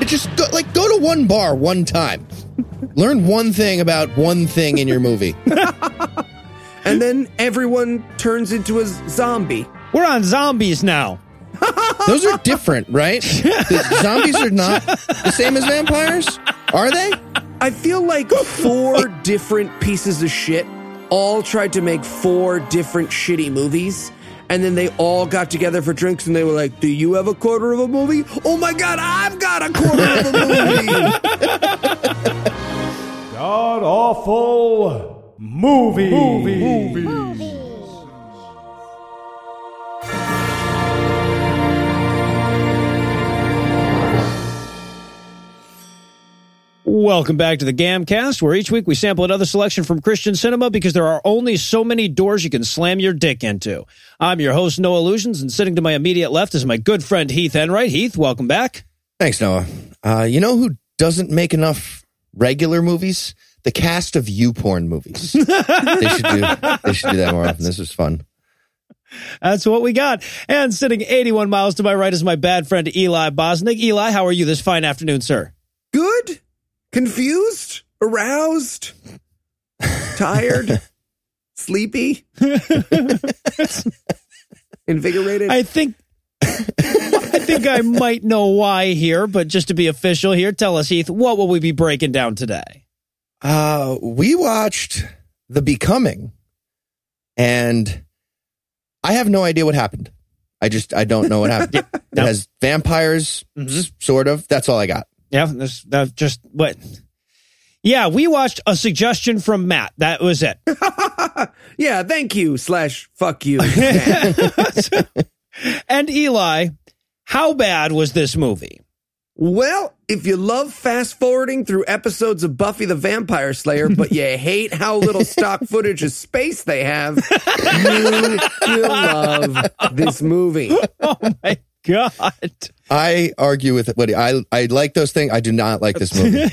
Just go, like go to one bar one time. Learn one thing about one thing in your movie. and then everyone turns into a zombie. We're on zombies now. Those are different, right? The zombies are not the same as vampires, are they? I feel like four different pieces of shit all tried to make four different shitty movies. And then they all got together for drinks and they were like, Do you have a quarter of a movie? Oh my God, I've got a quarter of a movie. God awful movie. movie. Welcome back to the Gamcast, where each week we sample another selection from Christian cinema because there are only so many doors you can slam your dick into. I'm your host, Noah Lugeons, and sitting to my immediate left is my good friend Heath Enright. Heath, welcome back. Thanks, Noah. Uh, you know who doesn't make enough regular movies? The cast of you porn movies. they should do. They should do that more often. This was fun. That's what we got. And sitting 81 miles to my right is my bad friend Eli Bosnick. Eli, how are you this fine afternoon, sir? Good confused, aroused, tired, sleepy, invigorated. I think I think I might know why here, but just to be official here, tell us, Heath, what will we be breaking down today? Uh, we watched The Becoming, and I have no idea what happened. I just I don't know what happened. It has vampires, mm-hmm. sort of. That's all I got. Yeah, that's, that's just what. Yeah, we watched a suggestion from Matt. That was it. yeah, thank you, slash, fuck you. and Eli, how bad was this movie? Well, if you love fast forwarding through episodes of Buffy the Vampire Slayer, but you hate how little stock footage of space they have, you will love this movie. Oh my God. I argue with it. I I like those things. I do not like this movie.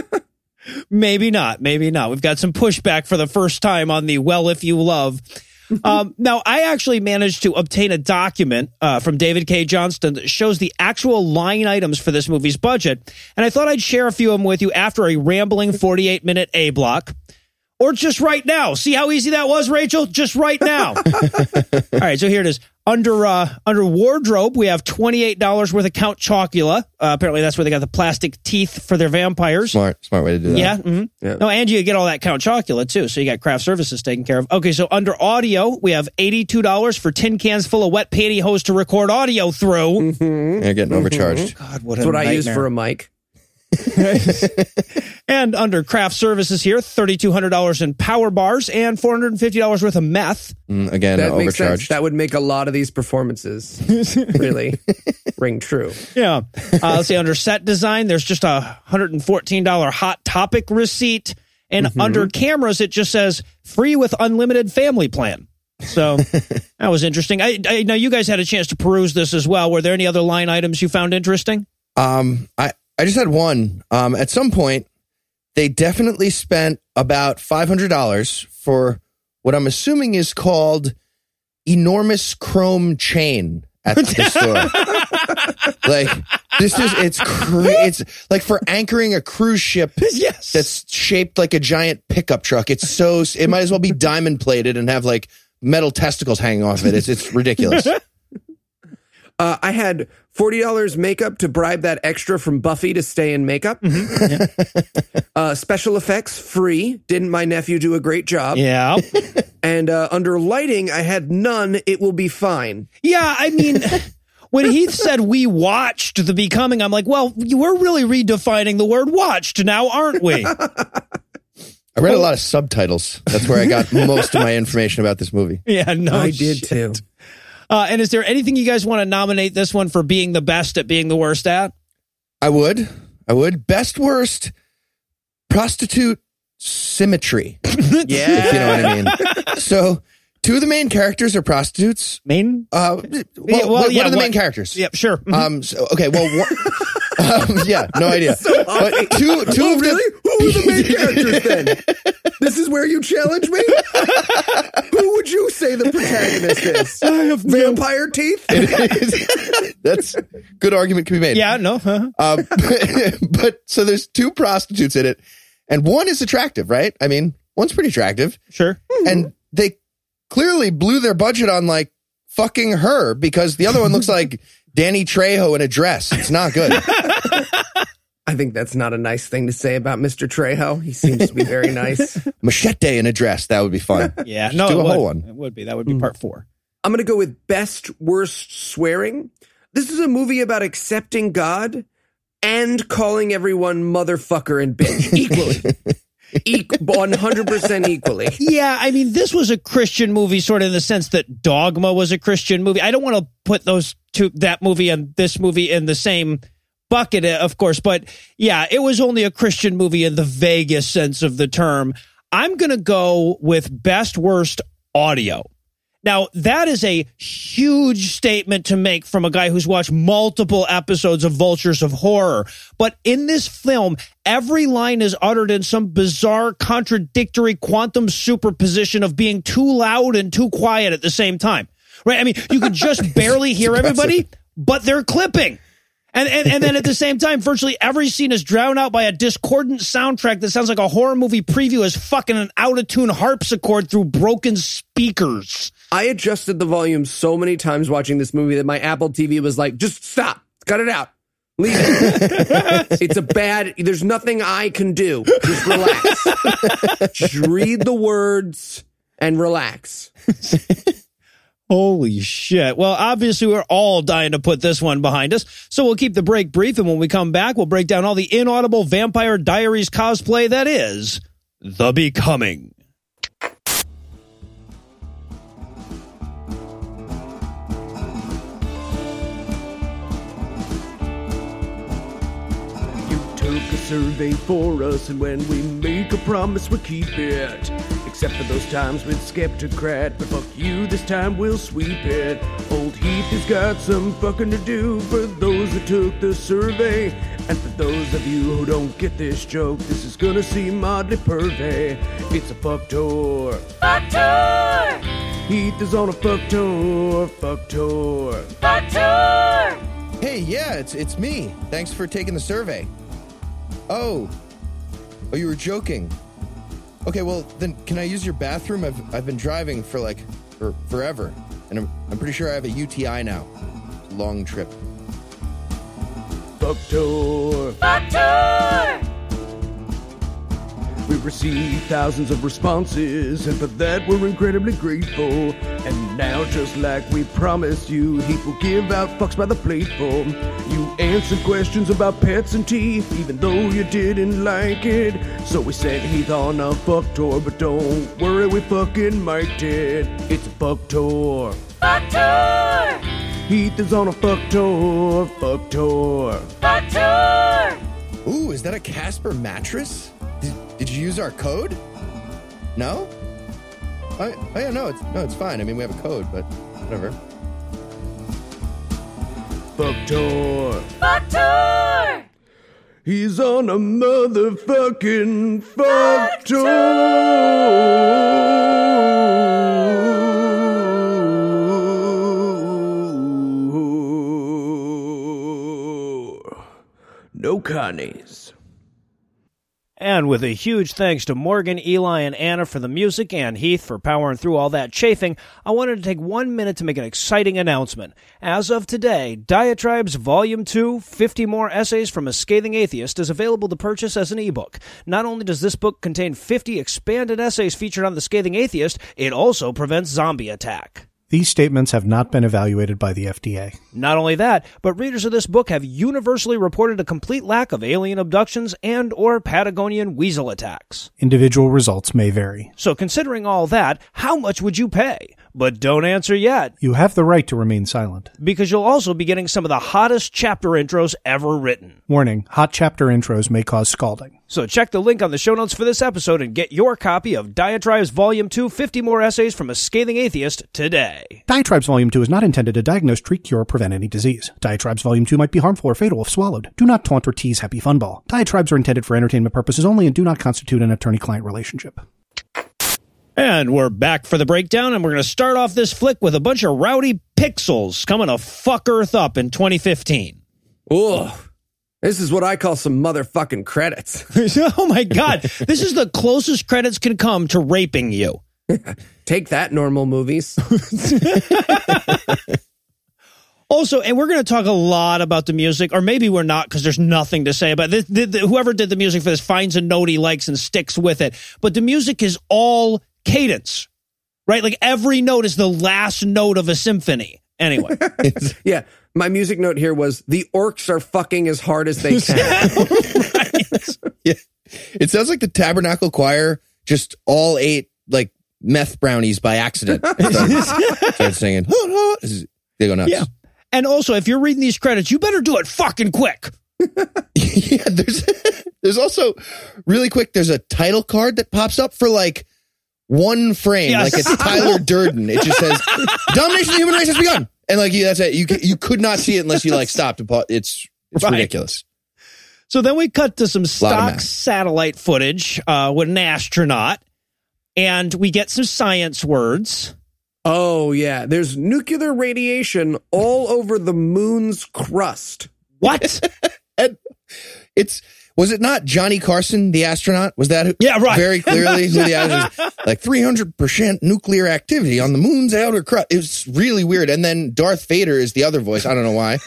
maybe not. Maybe not. We've got some pushback for the first time on the well, if you love. um, now, I actually managed to obtain a document uh, from David K. Johnston that shows the actual line items for this movie's budget, and I thought I'd share a few of them with you after a rambling 48 minute A block or just right now. See how easy that was, Rachel? Just right now. All right, so here it is. Under uh, under wardrobe, we have twenty eight dollars worth of Count Chocula. Uh, apparently, that's where they got the plastic teeth for their vampires. Smart, smart way to do that. Yeah. Mm-hmm. yeah. No, and you get all that Count Chocula too. So you got craft services taken care of. Okay, so under audio, we have eighty two dollars for tin cans full of wet pantyhose to record audio through. Mm-hmm. You're getting overcharged. Mm-hmm. God, what that's what nightmare. I use for a mic. and under craft services here, $3,200 in power bars and $450 worth of meth. Mm, again, that overcharged. That would make a lot of these performances really ring true. Yeah. Uh, let's see, under set design, there's just a $114 hot topic receipt. And mm-hmm. under cameras, it just says free with unlimited family plan. So that was interesting. I, I know you guys had a chance to peruse this as well. Were there any other line items you found interesting? Um, I, I just had one. Um, at some point, they definitely spent about five hundred dollars for what I'm assuming is called enormous chrome chain at the store. like this is it's cra- it's like for anchoring a cruise ship yes. that's shaped like a giant pickup truck. It's so it might as well be diamond plated and have like metal testicles hanging off it. It's it's ridiculous. Uh, I had forty dollars makeup to bribe that extra from Buffy to stay in makeup. Mm-hmm. Yeah. uh, special effects free. Didn't my nephew do a great job? Yeah. and uh, under lighting, I had none. It will be fine. Yeah, I mean. when Heath said we watched The Becoming, I'm like, well, we're really redefining the word watched now, aren't we? I read a lot of subtitles. That's where I got most of my information about this movie. Yeah, no, I did too. Uh, and is there anything you guys want to nominate this one for being the best at being the worst at? I would. I would. Best worst prostitute symmetry. Yeah. If you know what I mean. So two of the main characters are prostitutes. Main? Uh, well, Yeah, well, yeah, are the what- main characters? Yep, sure. Mhm. Um. So, okay. Well. One, um, yeah. No idea. but two. Two Oh, of really? them. Who are the main characters then? This is where you challenge me? Who would you say the protagonist is? Vampire teeth? That's good argument can be made. yeah, no. huh Um, but so there's two prostitutes in it, and one is attractive, right? I mean, one's pretty attractive, Sure. and they clearly blew their budget on like fucking her because the other one looks like Danny Trejo in a dress. It's not good. I think that's not a nice thing to say about Mr. Trejo. He seems to be very nice. Machete in a dress. That would be fun. Yeah, Just no. do a would. whole one. It would be. That would be part mm. four. I'm going to go with best worst swearing. This is a movie about accepting God and calling everyone motherfucker and bitch equally. E- 100% equally. Yeah, I mean, this was a Christian movie, sort of in the sense that Dogma was a Christian movie. I don't want to put those two, that movie and this movie in the same bucket, uh, of course, but yeah, it was only a Christian movie in the vaguest sense of the term. I'm going to go with best worst audio. Now, that is a huge statement to make from a guy who's watched multiple episodes of Vultures of Horror. But in this film, every line is uttered in some bizarre, contradictory quantum superposition of being too loud and too quiet at the same time. Right? I mean, you could just barely hear everybody, but they're clipping. And, and and then at the same time, virtually every scene is drowned out by a discordant soundtrack that sounds like a horror movie preview is fucking an out of tune harpsichord through broken speakers. I adjusted the volume so many times watching this movie that my Apple TV was like, just stop, cut it out. Leave it. it's a bad, there's nothing I can do. Just relax. just read the words and relax. Holy shit. Well, obviously, we're all dying to put this one behind us. So we'll keep the break brief. And when we come back, we'll break down all the inaudible Vampire Diaries cosplay that is The Becoming. You took a survey for us, and when we make a promise, we keep it. Except for those times with Skeptocrat, but fuck you, this time we'll sweep it. Old Heath has got some fucking to do for those that took the survey. And for those of you who don't get this joke, this is gonna seem oddly pervy. It's a fuck tour. Fuck tour! Heath is on a fuck tour, fuck tour. Fuck tour! Hey, yeah, it's it's me. Thanks for taking the survey. Oh, oh, you were joking. Okay, well then, can I use your bathroom? I've I've been driving for like for forever, and I'm I'm pretty sure I have a UTI now. Long trip. Fuck tour. Fuck tour! We've received thousands of responses, and for that we're incredibly grateful. And now, just like we promised you, Heath will give out fucks by the plateful. You answered questions about pets and teeth, even though you didn't like it. So we sent Heath on a fuck tour, but don't worry, we fucking mic'd it. It's a fuck tour. Fuck tour! Heath is on a fuck tour, fuck tour. Fuck tour! Ooh, is that a Casper mattress? Did, did you use our code? No? I, oh yeah, no, it's no, it's fine. I mean, we have a code, but whatever. Fuck tour. Fuck tour! He's on a motherfucking fuck tour. No carnies. And with a huge thanks to Morgan, Eli, and Anna for the music and Heath for powering through all that chafing, I wanted to take one minute to make an exciting announcement. As of today, Diatribes Volume 2 50 More Essays from a Scathing Atheist is available to purchase as an ebook. Not only does this book contain 50 expanded essays featured on the Scathing Atheist, it also prevents zombie attack. These statements have not been evaluated by the FDA. Not only that, but readers of this book have universally reported a complete lack of alien abductions and or Patagonian weasel attacks. Individual results may vary. So considering all that, how much would you pay? But don't answer yet, You have the right to remain silent. because you'll also be getting some of the hottest chapter intros ever written. Warning, hot chapter intros may cause scalding. So check the link on the show notes for this episode and get your copy of Diatribes Volume 2 50 More Essays from a Scathing Atheist today. Diatribes Volume 2 is not intended to diagnose, treat, cure, or prevent any disease. Diatribes Volume 2 might be harmful or fatal if swallowed. Do not taunt or tease Happy Fun Ball. Diatribes are intended for entertainment purposes only and do not constitute an attorney client relationship. And we're back for the breakdown, and we're going to start off this flick with a bunch of rowdy pixels coming to fuck Earth up in 2015. Ugh. This is what I call some motherfucking credits. oh my God. This is the closest credits can come to raping you. Take that, normal movies. Also, and we're going to talk a lot about the music, or maybe we're not because there's nothing to say about this. The, the, whoever did the music for this finds a note he likes and sticks with it. But the music is all cadence, right? Like every note is the last note of a symphony. Anyway, yeah. My music note here was the orcs are fucking as hard as they can. Yeah. It sounds like the Tabernacle Choir just all ate like meth brownies by accident. Started, started singing. They go nuts. Yeah. and also if you're reading these credits, you better do it fucking quick. yeah, there's there's also really quick. There's a title card that pops up for like one frame, Yes. like it's Tyler Durden. It just says "Domination of the Human Race has begun," and like yeah, that's it. You you could not see it unless you like stopped It's it's Right. ridiculous. So then we cut to some stock satellite footage uh, with an astronaut, and we get some science words. oh, yeah. There's nuclear radiation all over the moon's crust. What? And it's was it not Johnny Carson, the astronaut? Was that who, Yeah, right. Very clearly who the astronaut like three hundred percent nuclear activity on the moon's outer crust. It was really weird. And then Darth Vader is the other voice. I don't know why.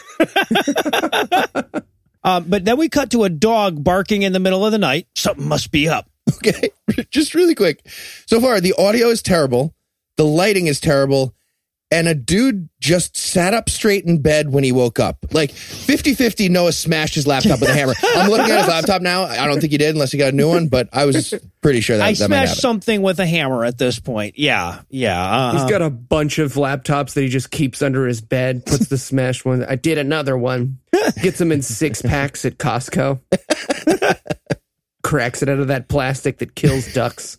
um, but then we cut to a dog barking in the middle of the night. Something must be up. Okay, just really quick. So far, the audio is terrible, the lighting is terrible, and a dude just sat up straight in bed when he woke up. Like 50 50, Noah smashed his laptop with a hammer. I'm looking at his laptop now. I don't think he did unless he got a new one, but I was pretty sure that, I that might smashed happen. something with a hammer at this point. Yeah, yeah. Uh, He's got a bunch of laptops that he just keeps under his bed, puts the smashed one. I did another one. Gets them in six packs at Costco. Cracks it out of that plastic that kills ducks.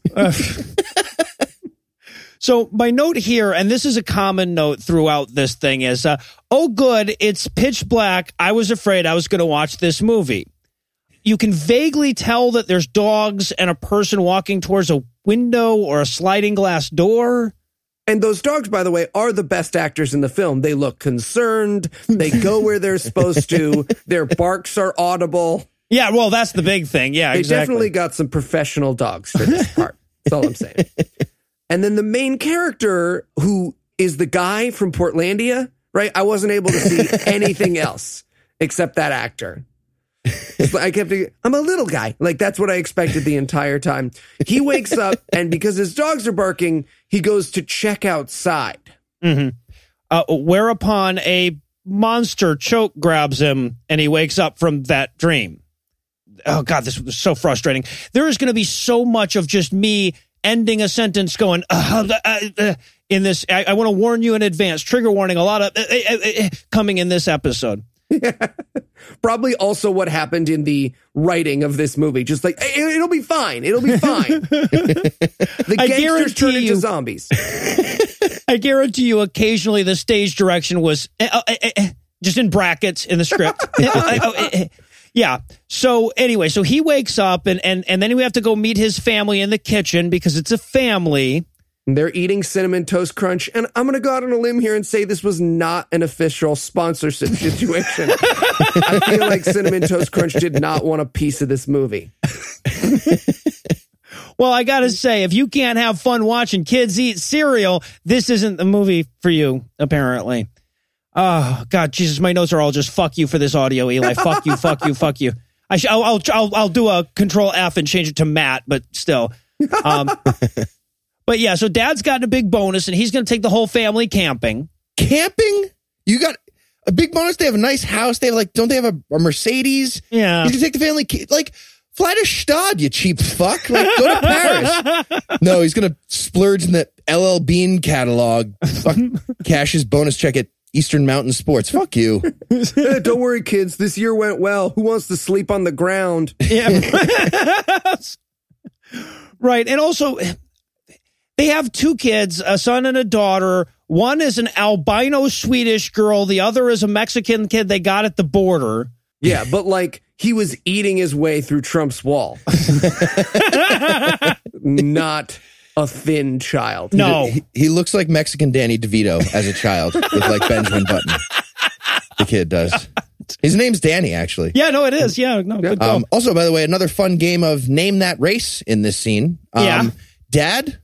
So my note here, and this is a common note throughout this thing, is uh, oh good, it's pitch black. I was afraid I was going to watch this movie. You can vaguely tell that there's dogs and a person walking towards a window or a sliding glass door. And those dogs, by the way, are the best actors in the film. They look concerned. They go where they're supposed to. Their barks are audible. Yeah, well, that's the big thing. Yeah, They exactly. definitely got some professional dogs for this part. That's all I'm saying. And then the main character, who is the guy from Portlandia, right? I wasn't able to see anything else except that actor. I kept, thinking, I'm a little guy. Like that's what I expected the entire time. He wakes up and because his dogs are barking, he goes to check outside. hmm Uh, whereupon a monster choke grabs him and he wakes up from that dream. Oh God, this was so frustrating. There is going to be so much of just me ending a sentence going uh, uh, uh, in this. I, I want to warn you in advance. Trigger warning. A lot of uh, uh, uh, uh, coming in this episode. Probably also what happened in the writing of this movie. Just like "It- it'll be fine. It'll be fine. the gangsters turn into zombies. I guarantee you, occasionally the stage direction was eh, uh, eh, eh, just in brackets in the script. Yeah. So anyway, so he wakes up and and and then we have to go meet his family in the kitchen because it's a family. They're eating cinnamon toast crunch, and I'm going to go out on a limb here and say this was not an official sponsorship situation. I feel like cinnamon toast crunch did not want a piece of this movie. Well, I got to say, if you can't have fun watching kids eat cereal, this isn't the movie for you, apparently. Oh, God, Jesus, my notes are all just fuck you for this audio, Eli. fuck you, fuck you, fuck you. I sh- I'll, I'll, I'll, I'll do a control F and change it to Matt, but still. Um, But yeah, so dad's gotten a big bonus and he's going to take the whole family camping. Camping? You got a big bonus. They have a nice house. They have like, don't they have a, a Mercedes? Yeah. You can take the family, ca- like, fly to Stad, you cheap fuck. Like, go to Paris. no, he's going to splurge in the LL Bean catalog, fuck, cash his bonus check at Eastern Mountain Sports. Fuck you. Don't worry, kids. This year went well. Who wants to sleep on the ground? Yeah. right. And also, they have two kids, a son and a daughter. One is an albino Swedish girl, the other is a Mexican kid they got at the border. Yeah, but like he was eating his way through Trump's wall. Not a thin child. No. He, he looks like Mexican Danny DeVito as a child with like Benjamin Button. The kid does. His name's Danny, actually. Yeah, no, it is. Yeah, no, good call. Um, also, by the way, another fun game of name that race in this scene. Um, Yeah. Dad,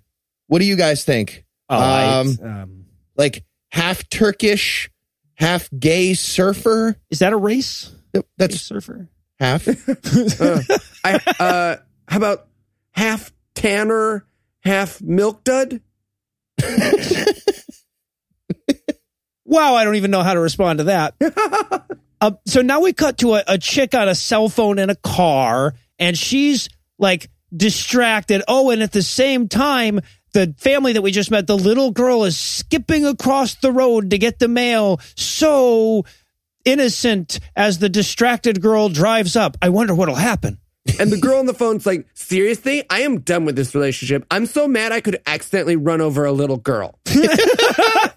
what do you guys think? Oh, I- um, um, like half Turkish, half gay surfer. is that a race? Yep, A That's surfer. half. Uh, I, uh, how about half Tanner, half Milk Dud? Wow, I don't even know how to respond to that. uh, so now we cut to a, a chick on a cell phone in a car, and she's like distracted. Oh, and at the same time, the family that we just met, the little girl is skipping across the road to get the mail. So innocent as the distracted girl drives up. I wonder what'll happen. And the girl on the phone's like, seriously? I am done with this relationship. I'm so mad I could accidentally run over a little girl. the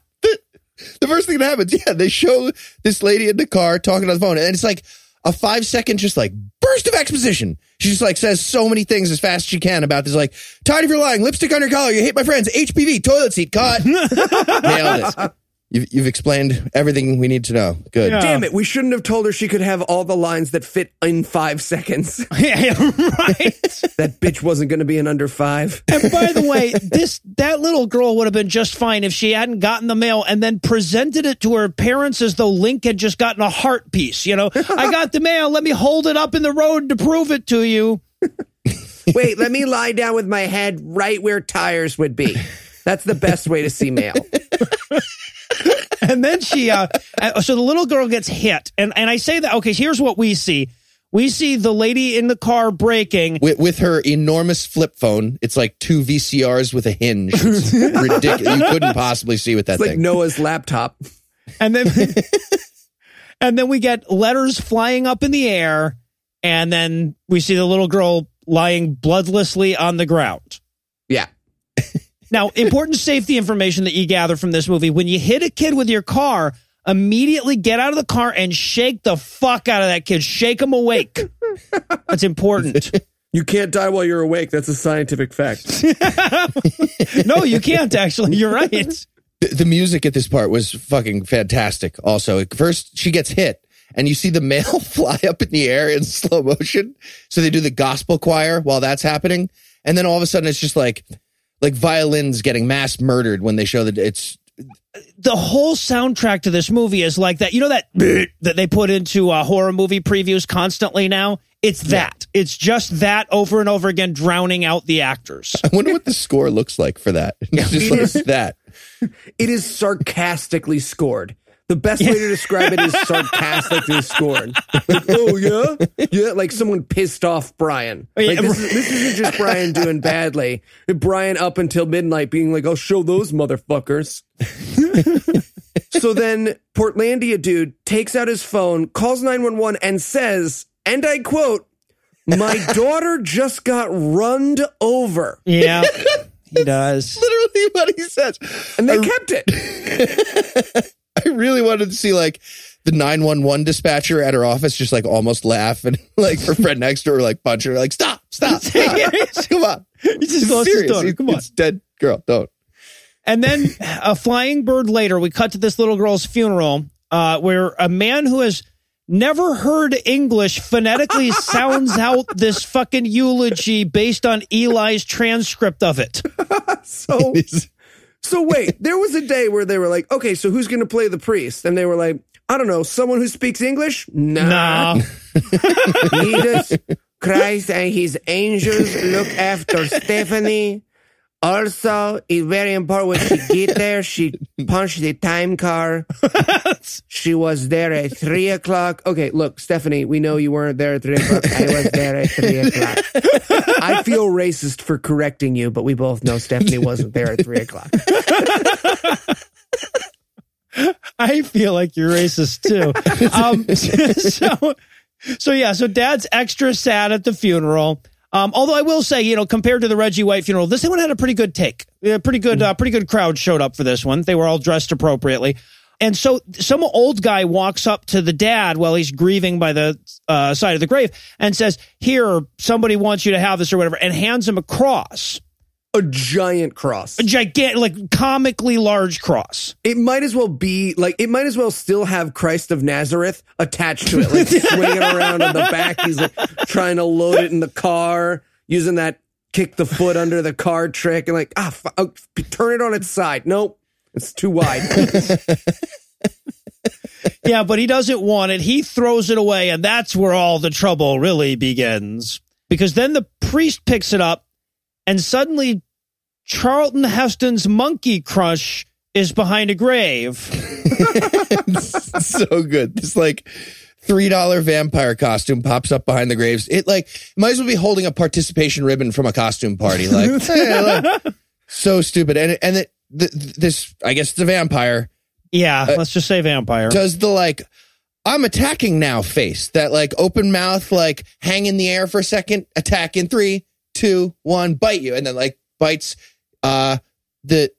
first thing that happens, yeah, they show this lady in the car talking on the phone, and it's like a five second, just like burst of exposition. She just like says so many things as fast as she can about this, like tired of your lying, lipstick on your collar, you hate my friends, HPV, toilet seat, cut. Nailed it. You've, you've explained everything we need to know. Good. Yeah. Damn it, we shouldn't have told her she could have all the lines that fit in five seconds. yeah, right. That bitch wasn't going to be in under five. And by the way, this that little girl would have been just fine if she hadn't gotten the mail and then presented it to her parents as though Link had just gotten a heart piece. You know, I got the mail. Let me hold it up in the road to prove it to you. Wait, let me lie down with my head right where tires would be. That's the best way to see mail. And then she, uh, uh, so the little girl gets hit, and and I say that okay. Here's what we see: we see the lady in the car breaking With, with her enormous flip phone, it's like two VCRs with a hinge. It's ridiculous. You couldn't possibly see with that It's like thing. Noah's laptop. and then and then we get letters flying up in the air and then we see the little girl lying bloodlessly on the ground Yeah. Now important safety information that you gather from this movie when you hit a kid with your car immediately get out of the car and shake the fuck out of that kid shake him awake that's important You can't die while you're awake. That's a scientific fact. no you can't actually you're right the, the music at this part was fucking fantastic. Also, At first she gets hit, and you see the mail fly up in the air in slow motion. So they do the gospel choir while that's happening, and then all of a sudden it's just like like violins getting mass murdered when they show that it's the whole soundtrack to this movie is like that. You know that that they put into uh, horror movie previews constantly now. It's that. It's just that over and over again, drowning out the actors. I wonder what the score looks like for that. It's just like that. It is sarcastically scored. The best way to describe it is sarcastically scored. Like, oh yeah, yeah, like someone pissed off Brian. Oh, Like, this, is, this isn't just Brian doing badly. Brian up until midnight being like, "I'll show those motherfuckers." so then Portlandia dude takes out his phone, calls nine one one, and says, and I quote, "My daughter just got runned over," Yeah, he does. Literally what he says. and they I- kept it. I really wanted to see like the 911 dispatcher at her office just like almost laugh and like her friend next to her like punch her like stop stop, stop. come on He just Serious. Come on. it's dead girl don't And then a flying bird later, we cut to this little girl's funeral, uh, where a man who has never heard English phonetically sounds out this fucking eulogy based on Eli's transcript of it. So So wait, there was a day where they were like, okay, so who's going to play the priest? And they were like, I don't know, someone who speaks English? Nah. Nah. Jesus Christ and his angels look after Stephanie. Also, it's very important when she get there, she punched the time car. she was there at three o'clock. Okay, look, Stephanie, we know you weren't there at three o'clock. I was there at three o'clock. I feel racist for correcting you, but we both know Stephanie wasn't there at three o'clock. I feel like you're racist too. Um, so, so yeah, so dad's extra sad at the funeral. Um, although I will say, you know, compared to the Reggie White funeral, this one had a pretty good take. A pretty good, uh, pretty good crowd showed up for this one. They were all dressed appropriately. And so some old guy walks up to the dad while he's grieving by the uh, side of the grave and says, here, somebody wants you to have this or whatever, and hands him a cross. A giant cross. A gigantic, like comically large cross. It might as well be like it might as well still have Christ of Nazareth attached to it, like swinging around in the back. He's like trying to load it in the car, using that kick the foot under the car trick, and like ah, f- oh, turn it on its side. Nope, it's too wide. Yeah, but he doesn't want it. He throws it away, and that's where all the trouble really begins. Because then the priest picks it up, and suddenly Charlton Heston's monkey crush is behind a grave. so good. This like three dollar vampire costume pops up behind the graves. It like might as well be holding a participation ribbon from a costume party. Like, hey, look. so stupid. And and it, th this I guess it's a vampire Yeah, uh, let's just say vampire. does the like I'm attacking now face that like open mouth like hang in the air for a second attack in three two one bite you and then like bites uh the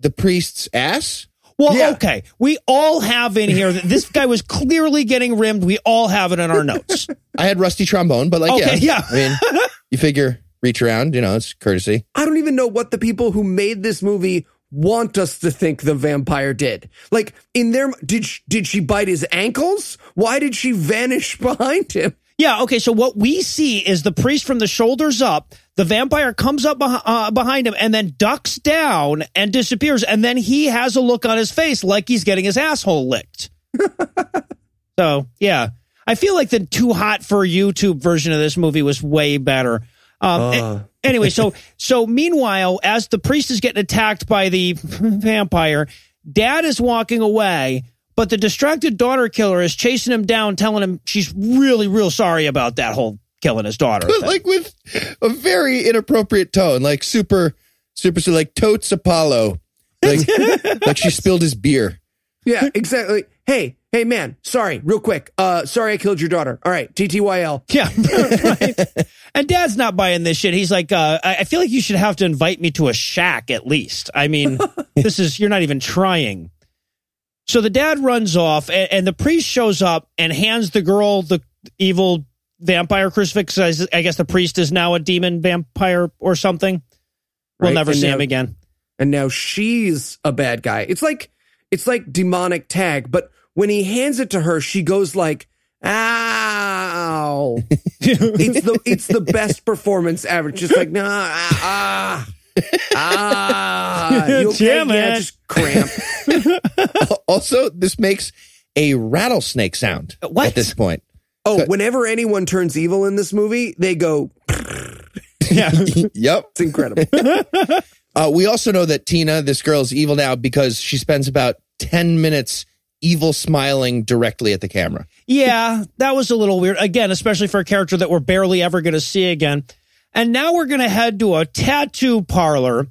the priest's ass. Well, Yeah. okay. We all have in here that this guy was clearly getting rimmed. We all have it in our notes. I had rusty trombone, but like Okay, yeah, yeah. I mean, you figure reach around, you know, it's courtesy. I don't even know what the people who made this movie want us to think the vampire did. Like in their did sh- did she bite his ankles? Why did she vanish behind him? Yeah, okay. So what we see is the priest from the shoulders up. The vampire comes up beh- uh, behind him and then ducks down and disappears. And then he has a look on his face like he's getting his asshole licked. so, yeah. I feel like the too hot for YouTube version of this movie was way better. Um, a- anyway, so so meanwhile, as the priest is getting attacked by the vampire, dad is walking away, but the distracted daughter killer is chasing him down, telling him she's really, real sorry about that whole killing his daughter. But like with a very inappropriate tone, like super, super, so like totes Apollo, like like she spilled his beer. Yeah, exactly. Hey, hey man, sorry, real quick. Uh sorry I killed your daughter. All right, TTYL. Yeah, right. And Dad's not buying this shit. He's like, uh, I, I feel like you should have to invite me to a shack at least. I mean, this is you're not even trying. So the dad runs off, and, and the priest shows up and hands the girl the evil vampire crucifix. I I guess the priest is now a demon vampire or something. We'll Right, never and see now- him again. and now she's a bad guy. It's like it's like demonic tag, but when he hands it to her, she goes like, "Ow!" it's the it's the best performance ever. Just like, nah, ah, ah, ah. You okay? Damn Yeah, just cramp. Also, this makes a rattlesnake sound What? at this point. Oh, whenever anyone turns evil in this movie, they go. Yeah, Yep. It's incredible. Uh, we also know that Tina, this girl's evil now because she spends about 10 minutes evil smiling directly at the camera. yeah, that was a little weird. Again, especially for a character that we're barely ever going to see again. And now we're going to head to a tattoo parlor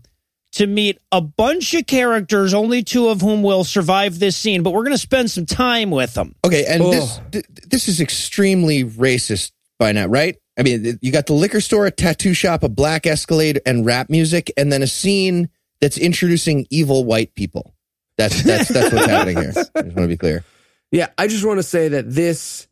to meet a bunch of characters, only two of whom will survive this scene, but we're going to spend some time with them. Okay, and Oh. this th- this is extremely racist by now, right? I mean, you got the liquor store, a tattoo shop, a black Escalade, and rap music, and then a scene that's introducing evil white people. That's that's that's what's happening here. I just want to be clear. Yeah, I just want to say that this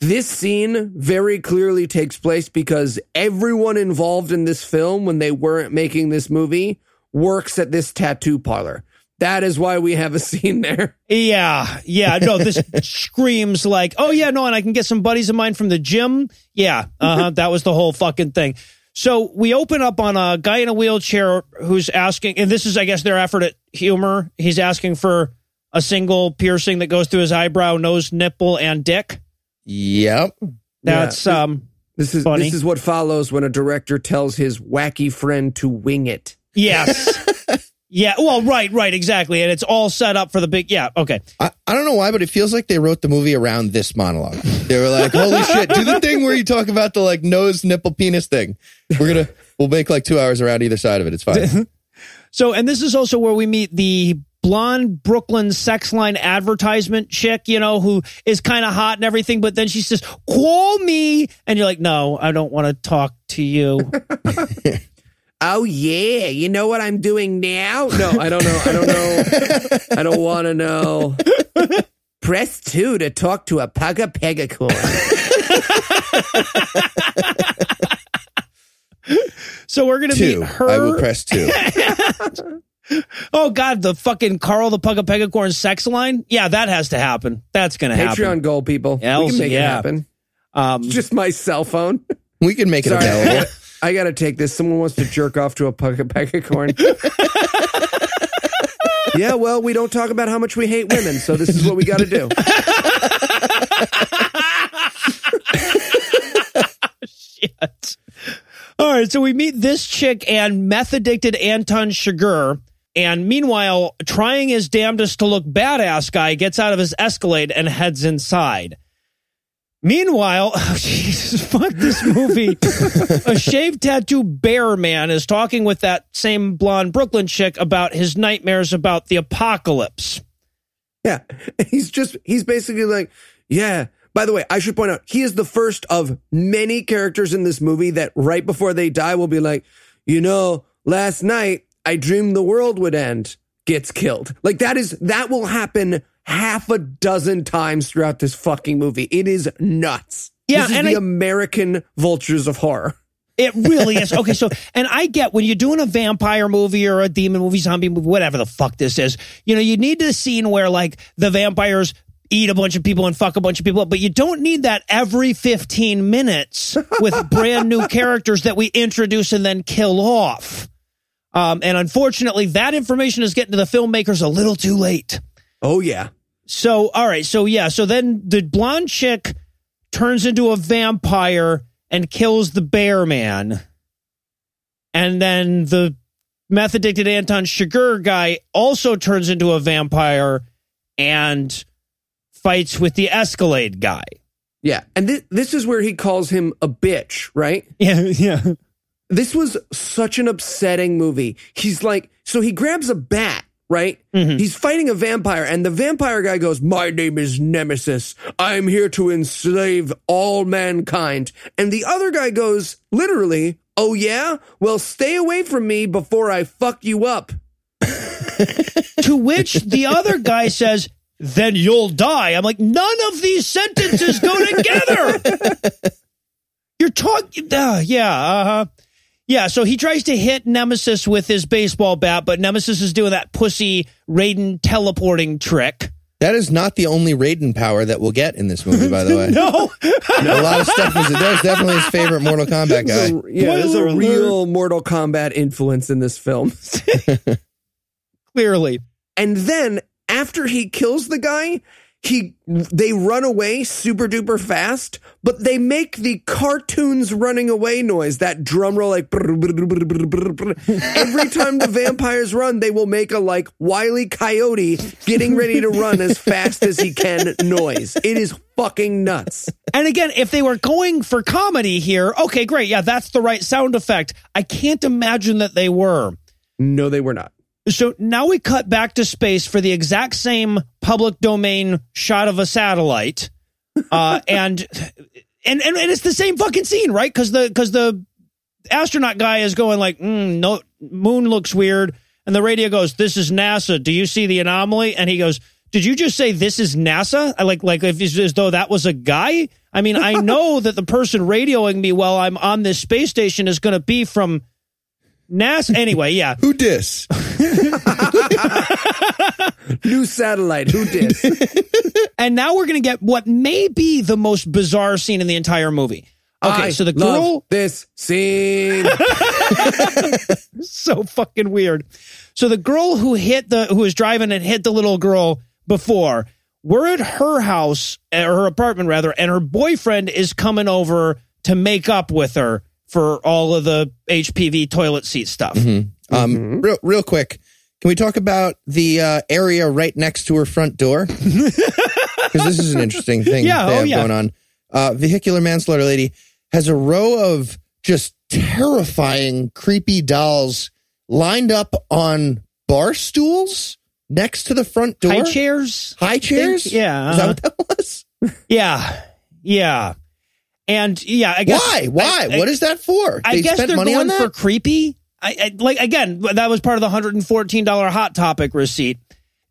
this scene very clearly takes place because everyone involved in this film when they weren't making this movie works at this tattoo parlor. That is why we have a scene there. Yeah, yeah, no, this screams like, oh yeah, no, and I can get some buddies of mine from the gym. Yeah, uh huh. that was the whole fucking thing. So we open up on a guy in a wheelchair who's asking, and this is, I guess, their effort at humor. He's asking for a single piercing that goes through his eyebrow, nose, nipple, and dick. Yep. That's Yeah. um, This is Funny. this is what follows when a director tells his wacky friend to wing it. Yes. yeah. Well, right, right, exactly. And it's all set up for the big. Yeah. Okay. I, I don't know why, but it feels like they wrote the movie around this monologue. They were like, "Holy shit, do the thing where you talk about the like nose, nipple, penis thing." We're gonna we'll make like two hours around either side of it. It's fine. So, and this is also where we meet the blonde Brooklyn sex line advertisement chick, you know, who is kind of hot and everything, but then she says, call me. And you're like, no, I don't want to talk to you. Oh yeah, you know what I'm doing now? No, I don't know. I don't know. I don't want to know. Press two to talk to a pugga pegacorn. so we're going to two. meet her. I will press two. oh, God, the fucking Carl the Pugga Pegacorn sex line. Yeah, that has to happen. That's going to happen. Patreon goal, people. Yeah, we can make yeah. it happen. Um, Just my cell phone. We can make it Sorry, available. I gotta take this. Someone wants to jerk off to a peck of corn. yeah, well, we don't talk about how much we hate women, so this is what we got to do. Shit. All right, so we meet this chick and meth addicted Anton Chigurh. And meanwhile, trying his damnedest to look badass guy gets out of his Escalade and heads inside. Meanwhile, oh, Jesus, fuck this movie. a shaved tattoo bear man is talking with that same blonde Brooklyn chick about his nightmares about the apocalypse. Yeah. He's just, he's basically like, yeah. By the way, I should point out, he is the first of many characters in this movie that right before they die will be like, you know, last night I dreamed the world would end, gets killed. Like that is, that will happen half a dozen times throughout this fucking movie. It is nuts. Yeah, This is and the I- American vultures of horror. It really is. Okay, so, and I get when you're doing a vampire movie or a demon movie, zombie movie, whatever the fuck this is, you know, you need the scene where like the vampires eat a bunch of people and fuck a bunch of people up, but you don't need that every 15 minutes with brand new characters that we introduce and then kill off. Um, and unfortunately, that information is getting to the filmmakers a little too late. Oh yeah. So, all right. So, yeah. So then the blonde chick turns into a vampire and kills the bear man. And then the meth addicted Anton Chigurh guy also turns into a vampire and fights with the Escalade guy. Yeah. And thi- this is where he calls him a bitch, right? Yeah. Yeah. this was such an upsetting movie. He's like, so he grabs a bat, right? He's fighting a vampire, and the vampire guy goes, My name is Nemesis. I'm here to enslave all mankind. And the other guy goes, literally, Oh, yeah? Well, stay away from me before I fuck you up. to which the other guy says, then you'll die. I'm like, none of these sentences go together. You're talking, uh, yeah, uh huh. Yeah, so he tries to hit Nemesis with his baseball bat, but Nemesis is doing that pussy Raiden teleporting trick. That is not the only Raiden power that we'll get in this movie, by the way. No, A lot of stuff was that was definitely his favorite Mortal Kombat guy. So, yeah, there's a alert. real Mortal Kombat influence in this film. clearly. And then after he kills the guy, he they run away super duper fast, but they make the cartoons running away noise, that drum roll like brr, brr, brr, every time the vampires run, they will make a like wily coyote getting ready to run as fast as he can noise. It is fucking nuts. And again, if they were going for comedy here, okay, great. Yeah, that's the right sound effect. I can't imagine that they were. No, they were not. So now we cut back to space for the exact same public domain shot of a satellite, uh, and, and and and it's the same fucking scene, right? Because the because the astronaut guy is going like, mm, "No, moon looks weird," and the radio goes, "This is NASA. Do you see the anomaly?" And he goes, "Did you just say this is NASA?" I like like if as though that was a guy. I mean, I know that the person radioing me while I'm on this space station is going to be from NASA. Anyway, yeah. Who dis? New satellite. Who did? And now we're going to get what may be the most bizarre scene in the entire movie. Okay, I so the girl this scene. so fucking weird. So the girl who hit the who was driving and hit the little girl before, we're at her house, or her apartment rather, and her boyfriend is coming over to make up with her for all of the HPV toilet seat stuff. Mm-hmm. Um, real, real quick, can we talk about the uh, area right next to her front door? Because this is an interesting thing Yeah, they oh, have yeah. going on. Uh, vehicular manslaughter lady has a row of just terrifying, creepy dolls lined up on bar stools next to the front door. High chairs. High chairs? yeah, Is that what that was? Yeah. Yeah. And yeah, I guess Why? Why? I- I- what is that for? I They guess spent they're money going on for creepy. I, I like again. That was part of the hundred and fourteen dollar hot topic receipt.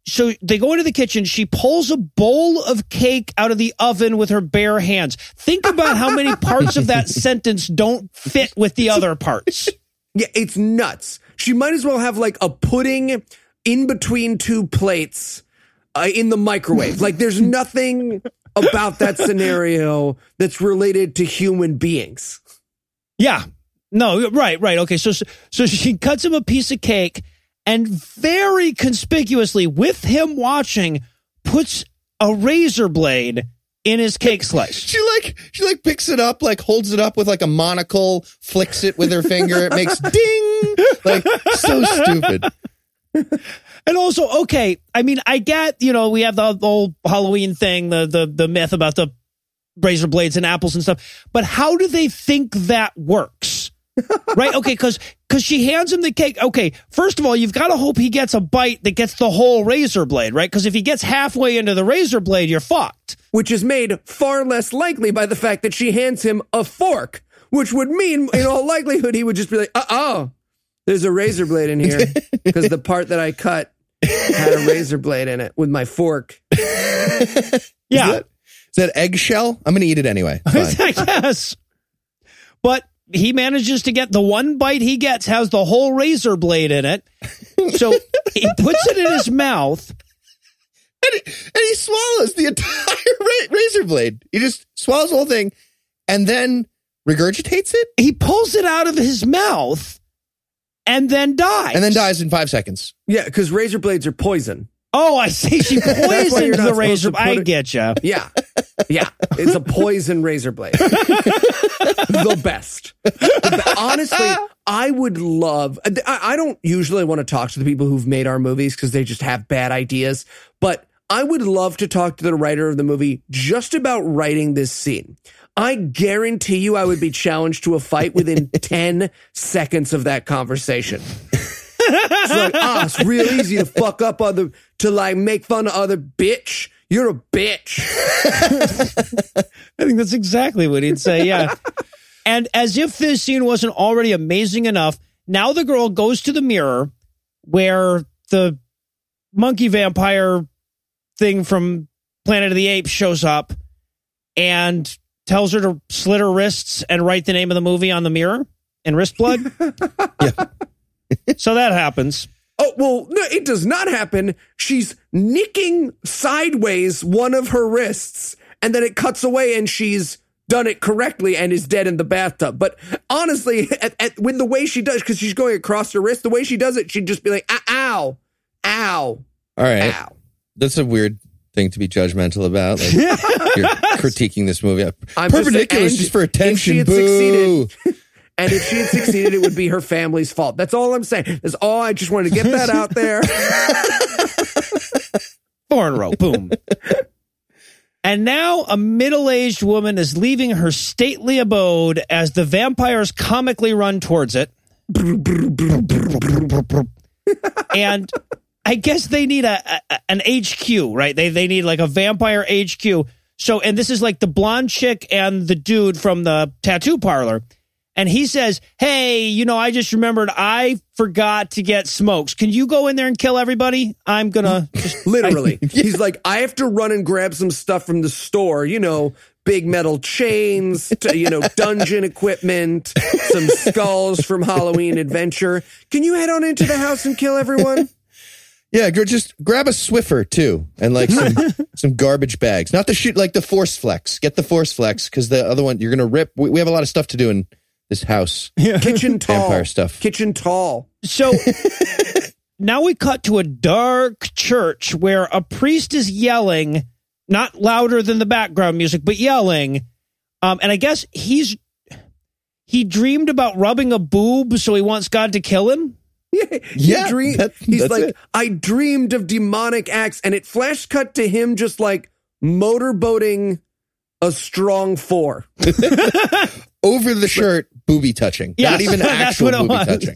So they go into the kitchen. She pulls a bowl of cake out of the oven with her bare hands. Think about how many parts of that sentence don't fit with the other parts. Yeah, it's nuts. She might as well have like a pudding in between two plates uh, in the microwave. like, there's nothing about that scenario that's related to human beings. Yeah. No, right, right. Okay. So, so she cuts him a piece of cake and very conspicuously, with him watching, puts a razor blade in his cake slice. She like she like picks it up, like holds it up with like a monocle, flicks it with her finger. It makes ding, like so stupid. And also, okay, I mean, I get, you know, we have the whole Halloween thing, the the the myth about the razor blades and apples and stuff, but how do they think that works? Right? Okay, because because she hands him the cake. Okay, first of all, you've got to hope he gets a bite that gets the whole razor blade, right? Because if he gets halfway into the razor blade, you're fucked. which is made far less likely by the fact that she hands him a fork, which would mean, in all likelihood, he would just be like, uh oh, there's a razor blade in here because the part that I cut had a razor blade in it with my fork. Yeah, Is that eggshell? I'm gonna eat it anyway. I guess. But he manages to get the one bite he gets has the whole razor blade in it. So he puts it in his mouth. and, he, and he swallows the entire ra- razor blade. He just swallows the whole thing, and then regurgitates it, He pulls it out of his mouth and then dies. and then dies in five seconds. Yeah, because razor blades are poison. Oh, I see. She poisoned the razor. I it- get you. Yeah. Yeah. It's a poison razor blade. the best. The Honestly, I would love, I, I don't usually want to talk to the people who've made our movies because they just have bad ideas, but I would love to talk to the writer of the movie just about writing this scene. I guarantee you I would be challenged to a fight within 10 seconds of that conversation. It's like, ah, it's real easy to fuck up other, to like make fun of other bitch. You're a bitch. I think that's exactly what he'd say. Yeah. and as if this scene wasn't already amazing enough, now the girl goes to the mirror where the monkey vampire thing from Planet of the Apes shows up and tells her to slit her wrists and write the name of the movie on the mirror in wrist blood. Yeah. So that happens. Oh, well, no, it does not happen. She's nicking sideways one of her wrists, and then it cuts away, and she's done it correctly and is dead in the bathtub. But honestly, at, at, with the way she does, because she's going across her wrist, the way she does it, she'd just be like, "Ah, ow, ow, All right, ow. that's a weird thing to be judgmental about. Like, you're critiquing this movie. I'm just saying- is just for if she attention. had Boo. And if she had succeeded, it would be her family's fault. That's all I'm saying. That's all. I just wanted to get that out there. Foreign row, boom. and now a middle aged woman is leaving her stately abode as the vampires comically run towards it. and I guess they need a, a an HQ, right? They they need like a vampire HQ. So, and this is like the blonde chick and the dude from the tattoo parlor. And he says, Hey, you know, I just remembered I forgot to get smokes. Can you go in there and kill everybody? I'm gonna just Literally. He's like, I have to run and grab some stuff from the store, you know, big metal chains, to, you know, dungeon equipment, some skulls from Halloween Adventure. Can you head on into the house and kill everyone? Yeah, just grab a Swiffer too, and like some some garbage bags. Not the shoot like the Force Flex. Get the Force Flex because the other one you're gonna rip. We, we have a lot of stuff to do in this house. Kitchen tall. Vampire stuff. Kitchen tall. So now we cut to a dark church where a priest is yelling, not louder than the background music, but yelling. Um, and I guess he's he dreamed about rubbing a boob, so he wants God to kill him. He Yeah, dream- that- he's like, it. I dreamed of demonic acts, and it flash cut to him just like motorboating a strong four. Over the shirt, booby touching. Not Yes, even that's actual what it booby was. touching.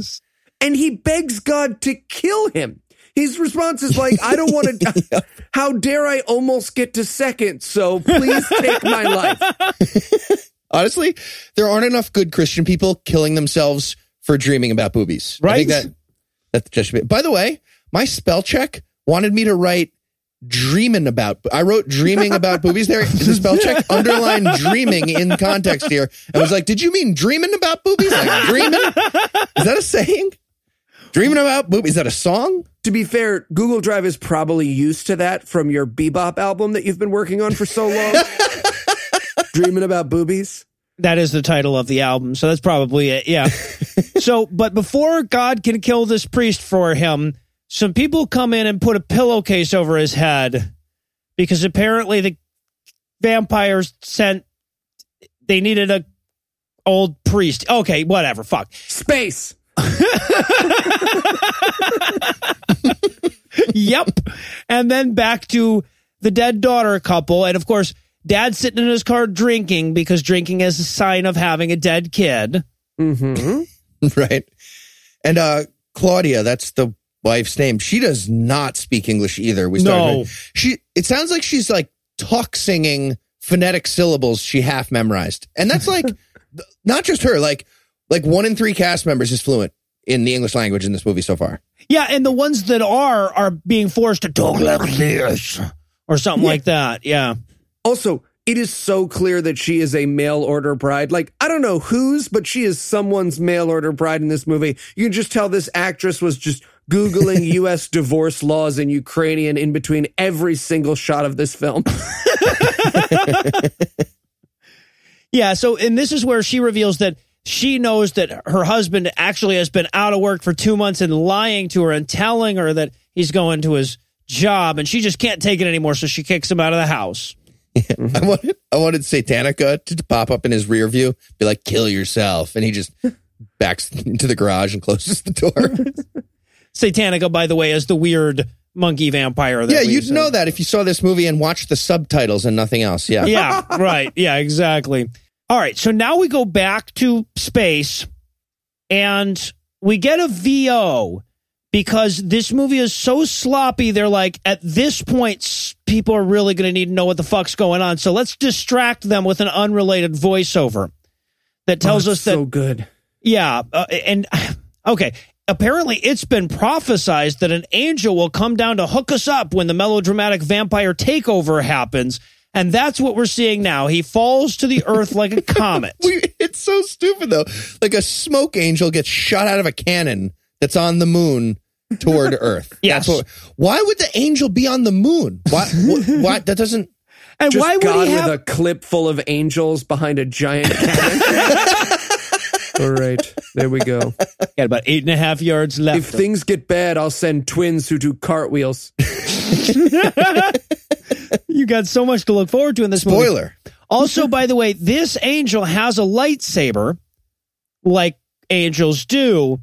and he begs God to kill him. His response is like, I don't want to. How dare I almost get to second? So please take my life. Honestly, there aren't enough good Christian people killing themselves for dreaming about boobies. I think Right? that that just should be. By the way, my spell check wanted me to write dreaming about. I wrote dreaming about boobies there. The spell check Underline dreaming in context here. I was like, did you mean dreaming about boobies? Like dreaming? Is that a saying? Dreaming about boobies? Is that a song? To be fair, Google Drive is probably used to that from your Bebop album that you've been working on for so long. Dreaming about boobies. That is the title of the album. So that's probably it. Yeah. so, but before God can kill this priest for him, some people come in and put a pillowcase over his head because apparently the vampires sent, they needed a old priest. Okay, whatever. Fuck. Space. yep. And then back to the dead daughter couple. And of course, dad's sitting in his car drinking because drinking is a sign of having a dead kid. Mm-hmm. right? And uh Claudia, that's the wife's name. She does not speak English either. We started. No. She. It sounds like she's like talk singing phonetic syllables she half memorized, and that's like not just her. Like like one in three cast members is fluent in the English language in this movie so far. Yeah, and the ones that are are being forced to talk like this or something like that. Yeah. Also, it is so clear that she is a mail order bride. Like, I don't know whose, but she is someone's mail order bride in this movie. You can just tell this actress was just Googling U.S. divorce laws in Ukrainian in between every single shot of this film. Yeah, so and this is where she reveals that she knows that her husband actually has been out of work for 2 months and lying to her and telling her that he's going to his job and she just can't take it anymore so she kicks him out of the house. I wanted I wanted Satanica to, to pop up in his rear view, be like, "Kill yourself," and he just backs into the garage and closes the door. Satanica by the way is the weird monkey vampire that yeah, you'd said. know that if you saw this movie and watched the subtitles and nothing else. Yeah, yeah, right. Yeah, exactly. All right. So now we go back to space and we get a VO because this movie is so sloppy. They're like, at this point, people are really going to need to know what the fuck's going on. So let's distract them with an unrelated voiceover that tells Oh, us that so good. yeah, uh, and okay. Apparently, it's been prophesized that an angel will come down to hook us up when the melodramatic vampire takeover happens, and that's what we're seeing now. He falls to the earth like a comet. We, it's so stupid though. Like a smoke angel gets shot out of a cannon that's on the moon toward Earth. Yes. That's what, why would the angel be on the moon? Why? wh- why that doesn't? And Just why would God he with have? a clip full of angels behind a giant cannon. All right, there we go. Got about eight and a half yards left. If things get bad, I'll send twins who do cartwheels. you got so much to look forward to in this movie. Also, by the way, this angel has a lightsaber, like angels do,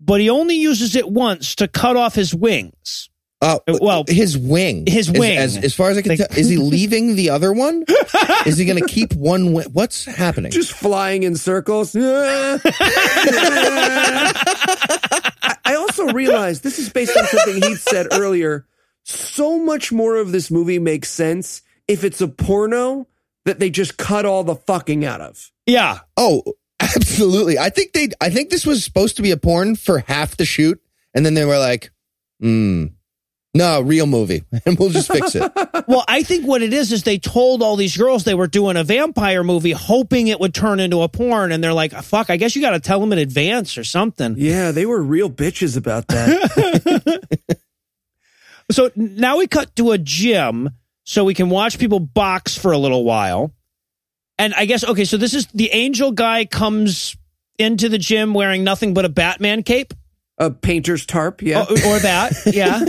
but he only uses it once to cut off his wings. Uh, Well, his wing. his As- wing. As, as far as I can They- tell, is he leaving the other one? is he going to keep one? Wing? What's happening? Just flying in circles. I I also realized this is based on something Heath said earlier. So much more of this movie makes sense if it's a porno that they just cut all the fucking out of. Yeah, oh, absolutely. I think they. I think this was supposed to be a porn for half the shoot, and then they were like, "Hmm, no, real movie, and we'll just fix it." Well, I think what it is is they told all these girls they were doing a vampire movie, hoping it would turn into a porn, and they're like, "Fuck, I guess you got to tell them in advance or something." Yeah, they were real bitches about that. So now we cut to a gym so we can watch people box for a little while. And I guess okay, so this is the angel guy comes into the gym wearing nothing but a Batman cape. A painter's tarp, yeah. or, or that, yeah.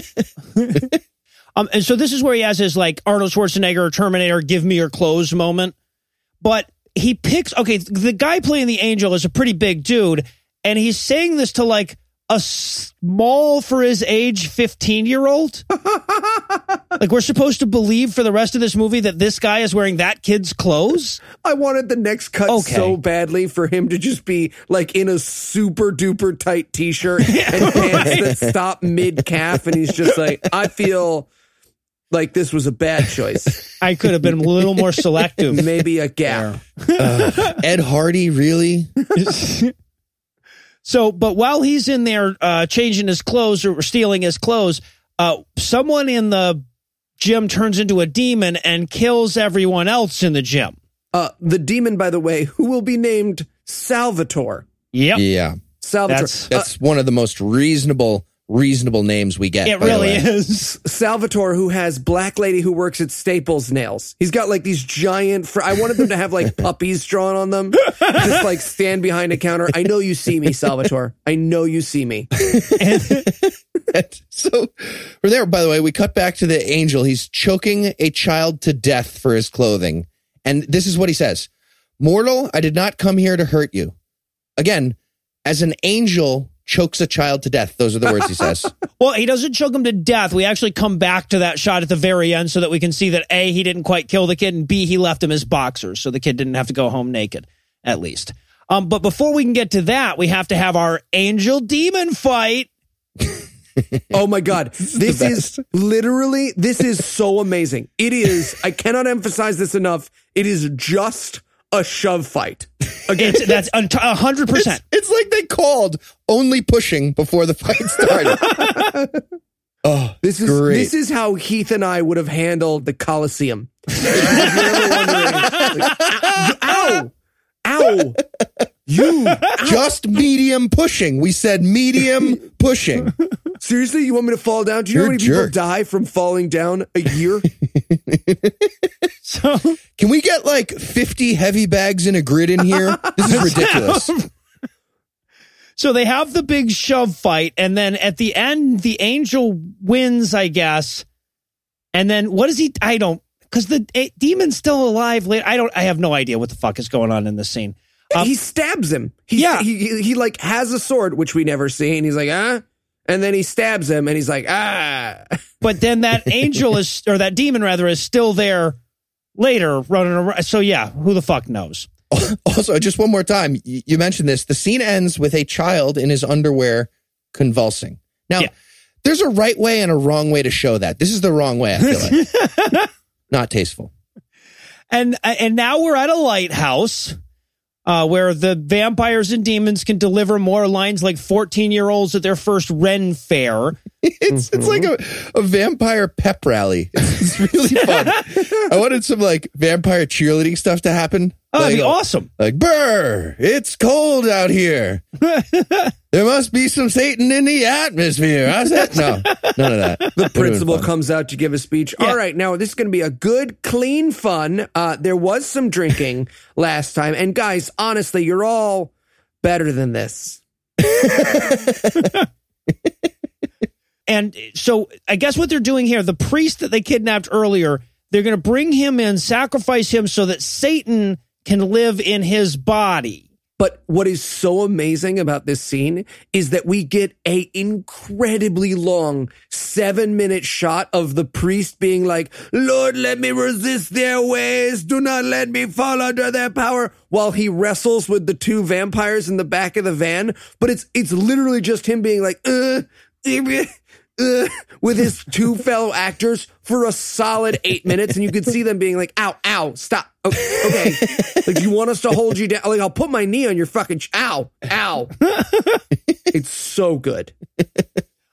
um, and so this is where he has his like Arnold Schwarzenegger Terminator, give me your clothes moment. But he picks okay, the guy playing the angel is a pretty big dude, and he's saying this to like a small for his age 15 year old? like we're supposed to believe for the rest of this movie that this guy is wearing that kid's clothes? I wanted the next cut Okay. so badly for him to just be like in a super duper tight t shirt and pants that stop mid calf. And he's just like, I feel like this was a bad choice. I could have been a little more selective. Maybe a gap. Uh, Ed Hardy, really? So, but while he's in there uh, changing his clothes or stealing his clothes, uh, someone in the gym turns into a demon and kills everyone else in the gym. Uh, the demon, by the way, who will be named Salvatore. Yep. Yeah. Salvatore. That's- Uh, That's one of the most reasonable, reasonable names we get. It by the really way. is. Salvatore, who has black lady who works at Staples nails. He's got like these giant. Fr- I wanted them to have like puppies drawn on them, just like stand behind a counter. I know you see me, Salvatore. I know you see me. so we're there. By the way, we cut back to the angel. He's choking a child to death for his clothing. And this is what he says Mortal, I did not come here to hurt you. Again, as an angel chokes a child to death. Those are the words he says. Well, he doesn't choke him to death. We actually come back to that shot at the very end so that we can see that A, he didn't quite kill the kid, and B, he left him as boxers, so the kid didn't have to go home naked, at least. Um, but before we can get to that, we have to have our angel demon fight. Oh my god, this is literally this is so amazing. It is. I cannot emphasize this enough. It is just a shove fight. Again, It's, that's a hundred percent. It's like they called only pushing before the fight started. oh, This is Great. this is how Heath and I would have handled the Coliseum. If you're ever wondering, like, ow, ow, you just medium pushing. We said medium pushing. seriously? You want me to fall down? Do you know You're how a many people die from falling down a year? So Can we get like 50 heavy bags in a grid in here? This is ridiculous. So they have the big shove fight, and then at the end, the angel wins, I guess. And then what is he? I don't because the eh, demon's still alive. Later, I don't. I have no idea what the fuck is going on in this scene. Um, he stabs him. He, Yeah. he, he he like has a sword, which we never see, and he's like ah, and then he stabs him, and he's like ah. But then that angel is, or that demon rather, is still there later running around. So yeah, who the fuck knows? Also, just one more time, you mentioned this. The scene ends with a child in his underwear convulsing. Now, Yeah. there's a right way and a wrong way to show that. This is the wrong way, I feel like. Not tasteful. And and now we're at a lighthouse. Uh, where the vampires and demons can deliver more lines like 14 year olds at their first Ren fair. It's it's like a, a vampire pep rally. It's, it's really fun. I wanted some like vampire cheerleading stuff to happen. Oh, that'd like, be awesome. Like, brr, it's cold out here. there must be some Satan in the atmosphere. How's that? No, none of that. The principal comes out to give a speech. Yeah. All right, now this is going to be a good, clean fun. Uh, there was some drinking last time, and guys, honestly, you're all better than this. And so I guess what they're doing here, the priest that they kidnapped earlier, they're going to bring him in, sacrifice him so that Satan can live in his body. But what is so amazing about this scene is that we get a incredibly long seven minute shot of the priest being like, Lord, let me resist their ways. Do not let me fall under their power while he wrestles with the two vampires in the back of the van. But it's, it's literally just him being like, uh, uh, with his two fellow actors for a solid eight minutes, and you could see them being like, "Ow, ow, stop." Okay, okay. like you want us to hold you down? Like I'll put my knee on your fucking. Ch- ow, ow. it's so good.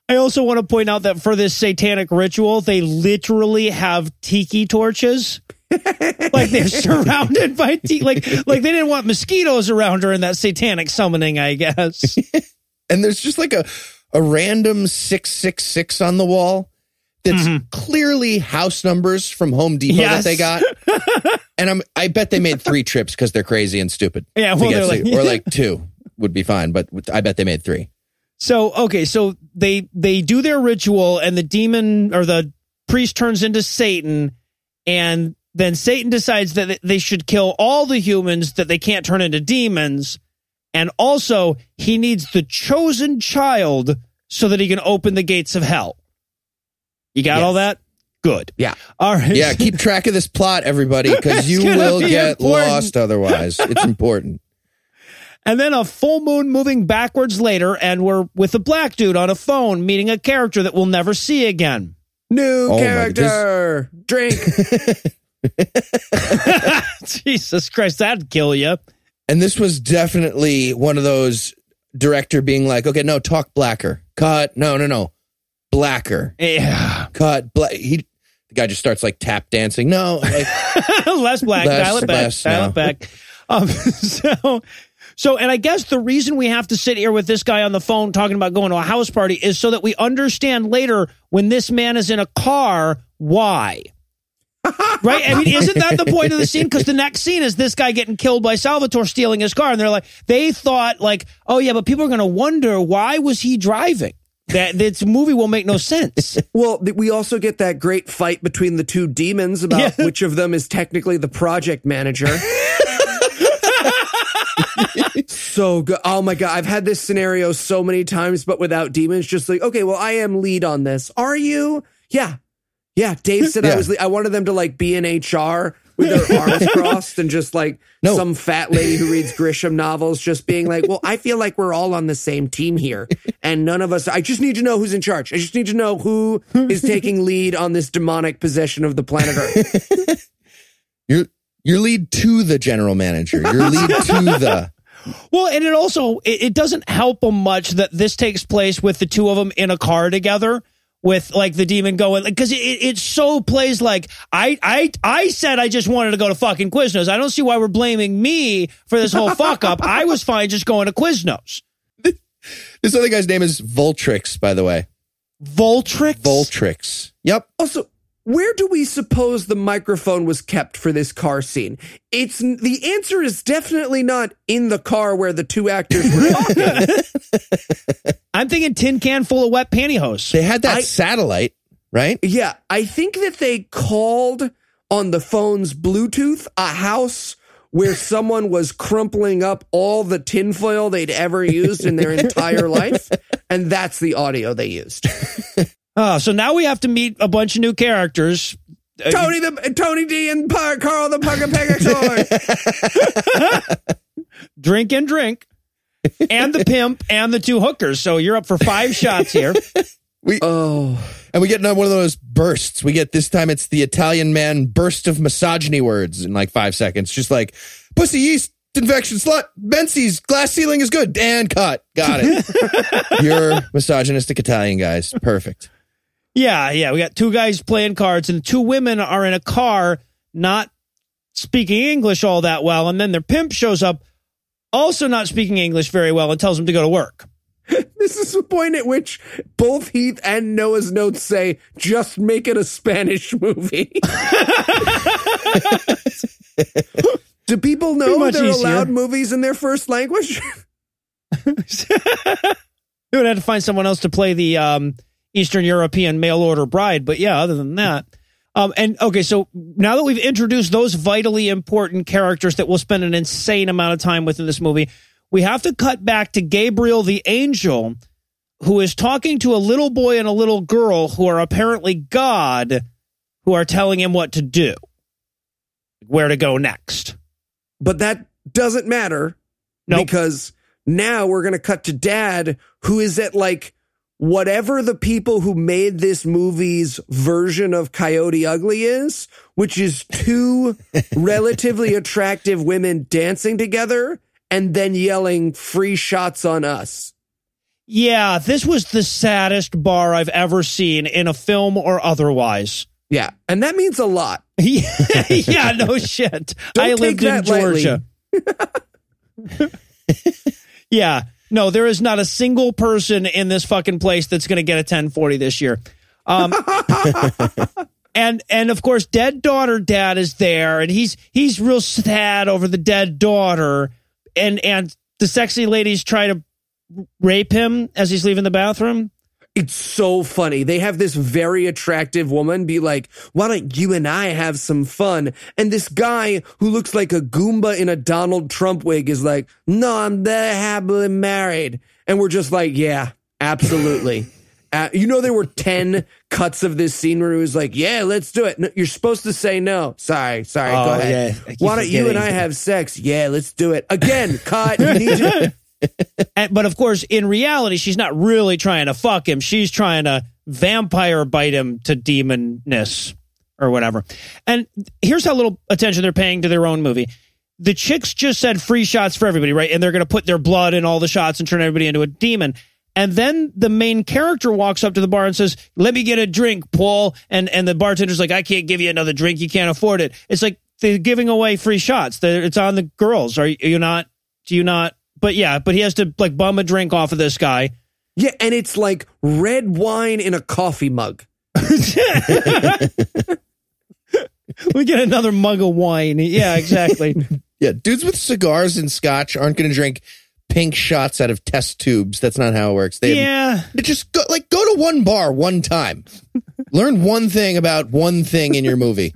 I also want to point out that for this satanic ritual, they literally have tiki torches. like they're surrounded by tiki. Like, like they didn't want mosquitoes around during that satanic summoning, I guess. And there's just like a, a random 666 on the wall that's mm-hmm. clearly house numbers from Home Depot Yes. that they got. and I'm, I bet they made three trips because they're crazy and stupid. Yeah, well, like- or like two would be fine, but I bet they made three. So okay, so they they do their ritual, and the demon or the priest turns into Satan, and then Satan decides that they should kill all the humans that they can't turn into demons, And also, he needs the chosen child so that he can open the gates of hell. You got Yes. all that? Good. Yeah. All right. Yeah, keep track of this plot, everybody, because you will be get important. lost otherwise. It's important. And then a full moon moving backwards later, and we're with a black dude on a phone meeting a character that we'll never see again. New Oh my- character. Drink. Jesus Christ, that'd kill you. And this was definitely one of those director being like, okay, no, talk blacker. Cut. No, no, no. Blacker. Yeah. Cut. Black. He, the guy just starts like tap dancing. No, like, less black. Less- dial it back. less dial now. it back. Um, so, so, and I guess the reason we have to sit here with this guy on the phone talking about going to a house party is so that we understand later when this man is in a car why. Right? I mean, isn't that the point of the scene? Because the next scene is this guy getting killed by Salvatore stealing his car, and they're like, they thought like, oh yeah, but people are going to wonder why was he driving. That this movie will make no sense. Well, we also get that great fight between the two demons about Yeah. which of them is technically the project manager. so good. Oh my God. I've had this scenario so many times, but without demons. Just like, okay, well, I am lead on this. Are you? Yeah. Yeah. Dave said I was, I wanted them to like be in HR with their arms crossed and just like No. some fat lady who reads Grisham novels just being like, well, I feel like we're all on the same team here. And none of us, I just need to know who's in charge. I just need to know who is taking lead on this demonic possession of the planet Earth. you're, you're lead to the general manager. You're lead to the. Well, and it also it, it doesn't help them much that this takes place with the two of them in a car together with like the demon going because it, it, it so plays like I I I said I just wanted to go to fucking Quiznos. I don't see why we're blaming me for this whole fuck up. I was fine just going to Quiznos. This other guy's name is Voltrix, by the way. Voltrix. Voltrix. Yep. Also, where do we suppose the microphone was kept for this car scene? It's the answer is definitely not in the car where the two actors were talking. I'm thinking tin can full of wet pantyhose. They had that I- satellite, right? yeah, I think that they called on the phone's Bluetooth a house where someone was crumpling up all the tinfoil they'd ever used in their entire life, and that's the audio they used. Oh, so now we have to meet a bunch of new characters. Uh, Tony the Tony D and Pa- Carl the Pugga Pegasaur. drink and drink, and the pimp and the two hookers. So you're up for five shots here. oh. And we get another one of those bursts. We get this time it's the Italian man burst of misogyny words in like five seconds. Just like pussy yeast infection slut. Bensie's glass ceiling is good. And cut. Got it. You're misogynistic Italian guys. Perfect. Yeah, yeah. We got two guys playing cards, and two women are in a car not speaking English all that well. And then their pimp shows up, also not speaking English very well, and tells them to go to work. This is the point at which both Heath and Noah's notes say, just make it a Spanish movie. Do people know they're easier. allowed movies in their first language? We would have to find someone else to play the um, Eastern European mail order bride. But yeah, other than that. Um, and okay, so now that we've introduced those vitally important characters that we'll spend an insane amount of time with in this movie, we have to cut back to Gabriel the angel, who is talking to a little boy and a little girl who are apparently God, who are telling him what to do, where to go next. but that doesn't matter Nope. because now we're going to cut to dad who is at like whatever the people who made this movie's version of Coyote Ugly is, which is two relatively attractive women dancing together and then yelling free shots on us. Yeah, this was the saddest bar I've ever seen in a film or otherwise. Yeah. And that means a lot. yeah, no shit. Don't I take lived in that lightly. Georgia. yeah. No, there is not a single person in this fucking place that's going to get a 1040 this year. Um, and and of course, dead daughter dad is there, and he's he's real sad over the dead daughter, and and the sexy ladies try to rape him as he's leaving the bathroom. It's so funny. They have this very attractive woman be like, why don't you and I have some fun? And this guy who looks like a Goomba in a Donald Trump wig is like, no, I'm happily married. And we're just like, yeah, absolutely. Uh, you know, there were 10 cuts of this scene where he was like, yeah, let's do it. No, you're supposed to say no. Sorry, sorry, Oh, go ahead. yeah, Why don't you and I have sex? Yeah, let's do it. Again, cut. And, but of course, in reality, she's not really trying to fuck him. She's trying to vampire bite him to demonness or whatever. And here's how little attention they're paying to their own movie. The chicks just said free shots for everybody, right? And they're going to put their blood in all the shots and turn everybody into a demon. And then the main character walks up to the bar and says, "Let me get a drink, Paul." And and the bartender's like, "I can't give you another drink. You can't afford it." It's like they're giving away free shots. They're, it's on the girls. Are you, are you not? Do you not? But yeah, but he has to like bum a drink off of this guy. yeah, and it's like red wine in a coffee mug. We get another mug of wine. Yeah, exactly. Yeah, dudes with cigars and scotch aren't going to drink pink shots out of test tubes. That's not how it works. They yeah. They just go like go to one bar one time. Learn one thing about one thing in your movie.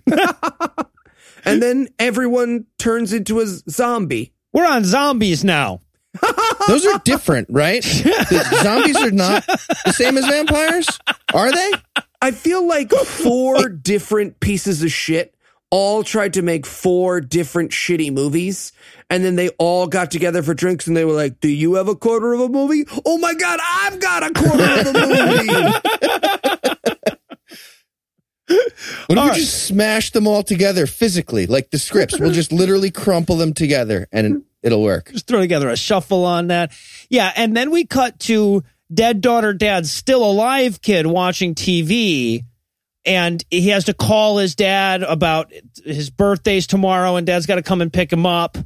And then everyone turns into a zombie. We're on zombies now. Those are different, right? The zombies are not the same as vampires, are they? I feel like four different pieces of shit all tried to make four different shitty movies. And then they all got together for drinks and they were like, Do you have a quarter of a movie? Oh my God, I've got a quarter of a movie. What if we just smash them all together physically, like the scripts? We'll just literally crumple them together and it'll work. Just throw together a shuffle on that. Yeah, and then we cut to dead daughter, dad's still alive kid watching TV. And he has to call his dad about his birthday's tomorrow, and dad's got to come and pick him up.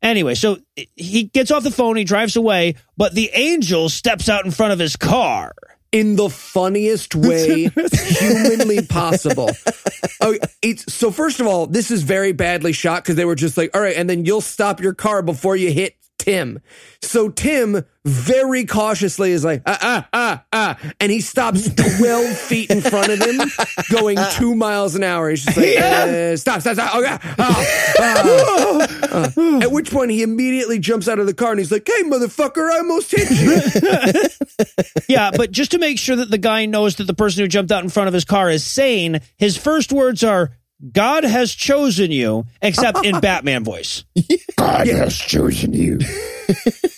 Anyway, so he gets off the phone, he drives away, but the angel steps out in front of his car. In the funniest way humanly possible. Oh, it's so first of all, this is very badly shot because they were just like, all right, and then you'll stop your car before you hit Tim. So Tim very cautiously is like, ah, ah, ah, ah, and he stops 12 feet in front of him, going two miles an hour. He's just like, uh, stop, stop, stop. Oh, yeah. Ah, ah. At which point he immediately jumps out of the car and he's like, hey, motherfucker, I almost hit you. Yeah, but just to make sure that the guy knows that the person who jumped out in front of his car is sane, his first words are, God has chosen you, except in Batman voice. God has chosen you.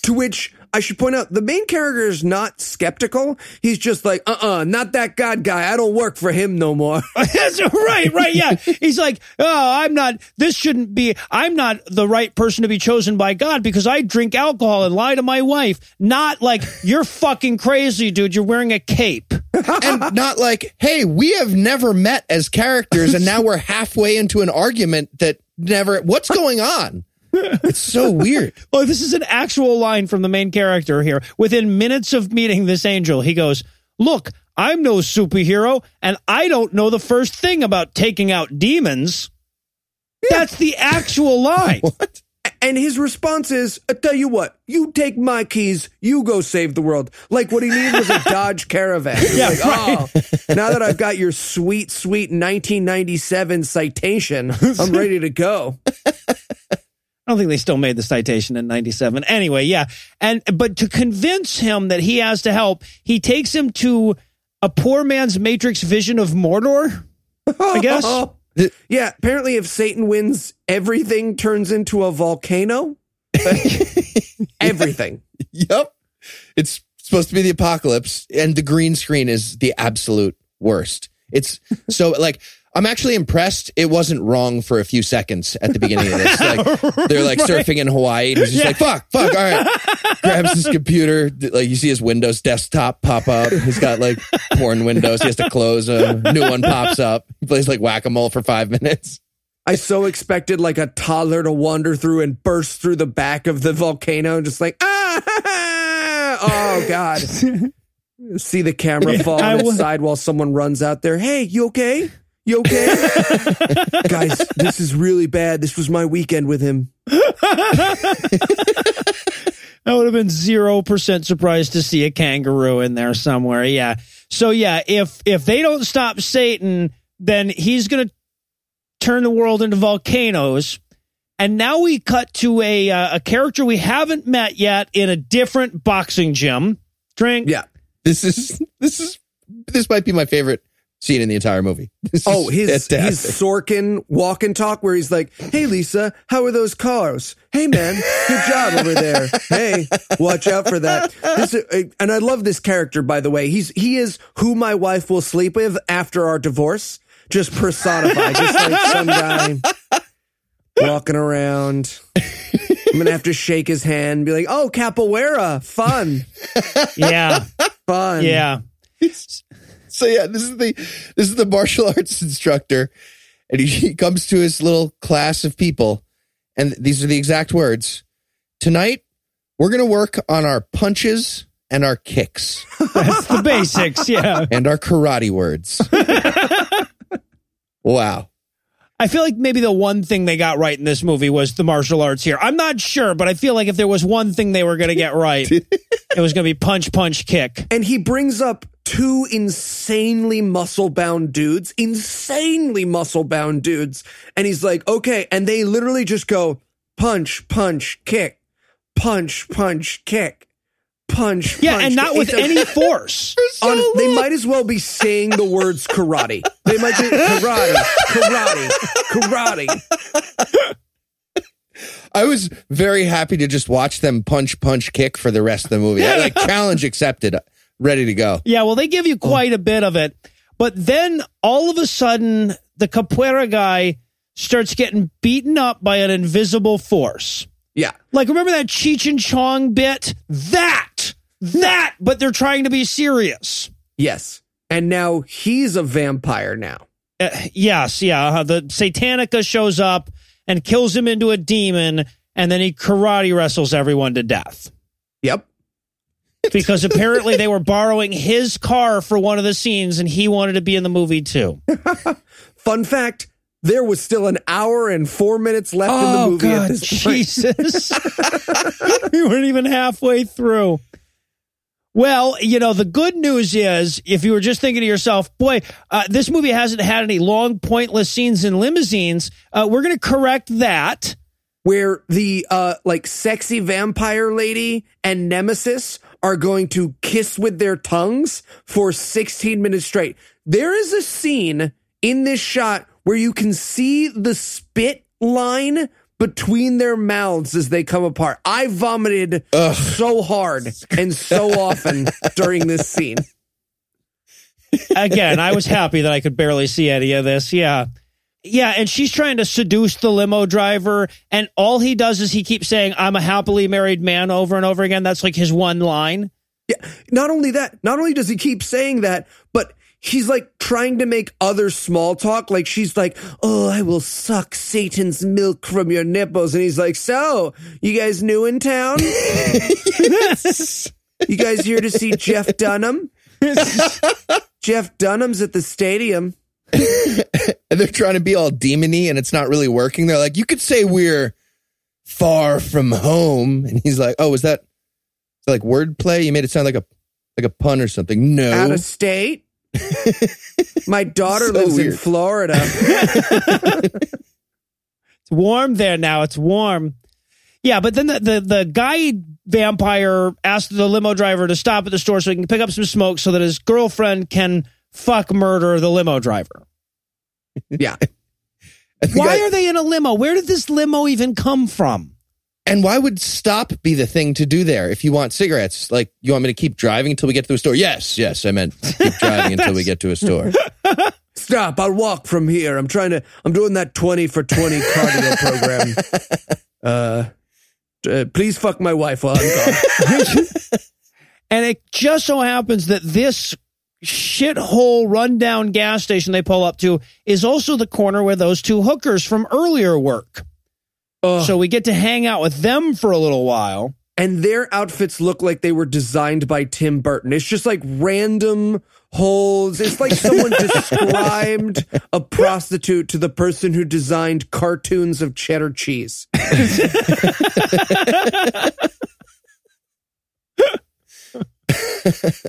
To which I should point out the main character is not skeptical. He's just like, uh uh not that God guy. I don't work for him no more. That's right, right. Yeah. He's like, oh, I'm not, this shouldn't be, I'm not the right person to be chosen by God because I drink alcohol and lie to my wife. Not like, you're fucking crazy, dude. You're wearing a cape. And not like, hey, we have never met as characters, and now we're halfway into an argument that never. What's going on? It's so weird. Oh, this is an actual line from the main character here. Within minutes of meeting this angel, he goes, Look, I'm no superhero, and I don't know the first thing about taking out demons. That's the actual line. And his response is, I tell you what, you take my keys, you go save the world. Like what he needed was a Dodge Caravan. Yeah, like, oh, now that I've got your sweet, sweet 1997 citation, I'm ready to go. I don't think they still made the citation in 97. Anyway, yeah. And but to convince him that he has to help, he takes him to a poor man's matrix vision of Mordor, I guess. Yeah, apparently if Satan wins, everything turns into a volcano. everything. Yep. It's supposed to be the apocalypse, and the green screen is the absolute worst. It's so like I'm actually impressed. It wasn't wrong for a few seconds at the beginning of this. Like they're like surfing in Hawaii, and he's just like, "Fuck, fuck." All right, grabs his computer. Like you see his Windows desktop pop up. He's got like porn windows. He has to close them. New one pops up. He plays like whack a mole for five minutes. I so expected like a toddler to wander through and burst through the back of the volcano and just like, ah, oh God. See the camera fall I on its side while someone runs out there. Hey, you okay? You okay? Guys, this is really bad. This was my weekend with him. I would have been zero percent surprised to see a kangaroo in there somewhere. Yeah. So yeah, if if they don't stop Satan, then he's gonna turn the world into volcanoes. And now we cut to a uh, a character we haven't met yet in a different boxing gym. Drink. Yeah. This is this is this might be my favorite scene in the entire movie. This Oh, his his fantastic. Sorkin walk and talk where he's like, "Hey Lisa, how are those cars? Hey man, good job over there. Hey, watch out for that." This uh, and I love this character by the way. He's he is who my wife will sleep with after our divorce, just personified, just like some guy walking around. I'm gonna have to shake his hand, and be like, "Oh, capoeira, fun, Yeah. fun." Yeah. So yeah, this is the this is the martial arts instructor, and he, he comes to his little class of people, and these are the exact words. Tonight, we're gonna work on our punches and our kicks That's the basics. Yeah. and our karate words. wow. I feel like maybe the one thing they got right in this movie was the martial arts here. I'm not sure, but I feel like if there was one thing they were going to get right, it was going to be punch, punch, kick. And he brings up two insanely muscle bound dudes, insanely muscle bound dudes. And he's like, okay. And they literally just go punch, punch, kick, punch, punch, kick, punch. Yeah, punch, and not kick. with It's a- any force. Honest- they might as well be saying the words karate. They might say karate, karate, karate. I was very happy to just watch them punch, punch, kick for the rest of the movie. I, like challenge accepted, ready to go. Yeah, well, they give you quite a bit of it. But then all of a sudden, the capoeira guy starts getting beaten up by an invisible force. Yeah. Like, remember that Cheech and Chong bit? That! That! But they're trying to be serious. Yes. And now he's a vampire now. Uh, yes, yeah. uh, The Satanica shows up and kills him into a demon, and then he karate wrestles everyone to death. Yep. Because apparently they were borrowing his car for one of the scenes, and he wanted to be in the movie too. Fun fact there was still an hour and four minutes left in the movie at this point. Oh, Jesus. we weren't even halfway through. Well, you know, the good news is if you were just thinking to yourself, boy, uh, this movie hasn't had any long, pointless scenes in limousines, uh, we're going to correct that. where the uh like sexy vampire lady and nemesis are going to kiss with their tongues for 16 minutes straight. There is a scene in this shot where you can see the spit line between their mouths as they come apart. I vomited so hard and so often during this scene. Again, I was happy that I could barely see any of this. Yeah. Yeah, and she's trying to seduce the limo driver, and all he does is he keeps saying, I'm a happily married man over and over again. That's like his one line. Yeah. Not only that, not only does he keep saying that, but he's like trying to make other small talk. Like she's like, Oh, I will suck Satan's milk from your nipples. And he's like, So, you guys new in town? you guys here to see Jeff Dunham? Jeff Dunham's at the stadium. And they're trying to be all demony and it's not really working. They're like, you could say we're far from home. And he's like, oh, is that, is that like wordplay? You made it sound like a like a pun or something. No. Out of state. My daughter So lives in. Florida. It's warm there now. It's warm. Yeah, but then the, the, the guy vampire asked the limo driver to stop at the store so he can pick up some smoke so that his girlfriend can fuck murder the limo driver. Yeah. Why guy- are they in a limo? Where did this limo even come from? and why would stop be the thing to do there if you want cigarettes? Like, you want me to keep driving until we get to a store? Yes, yes, I meant keep driving until we get to a store. Stop. I'll walk from here. I'm trying to, I'm doing that 20 for 20 cardio program. Uh, uh, please fuck my wife while I'm gone. And it just so happens that this shithole rundown gas station they pull up to is also the corner where those two hookers from earlier work. Ugh. So we get to hang out with them for a little while. and their outfits look like they were designed by Tim Burton. It's just like random holes. It's like someone described a prostitute to the person who designed cartoons of cheddar cheese.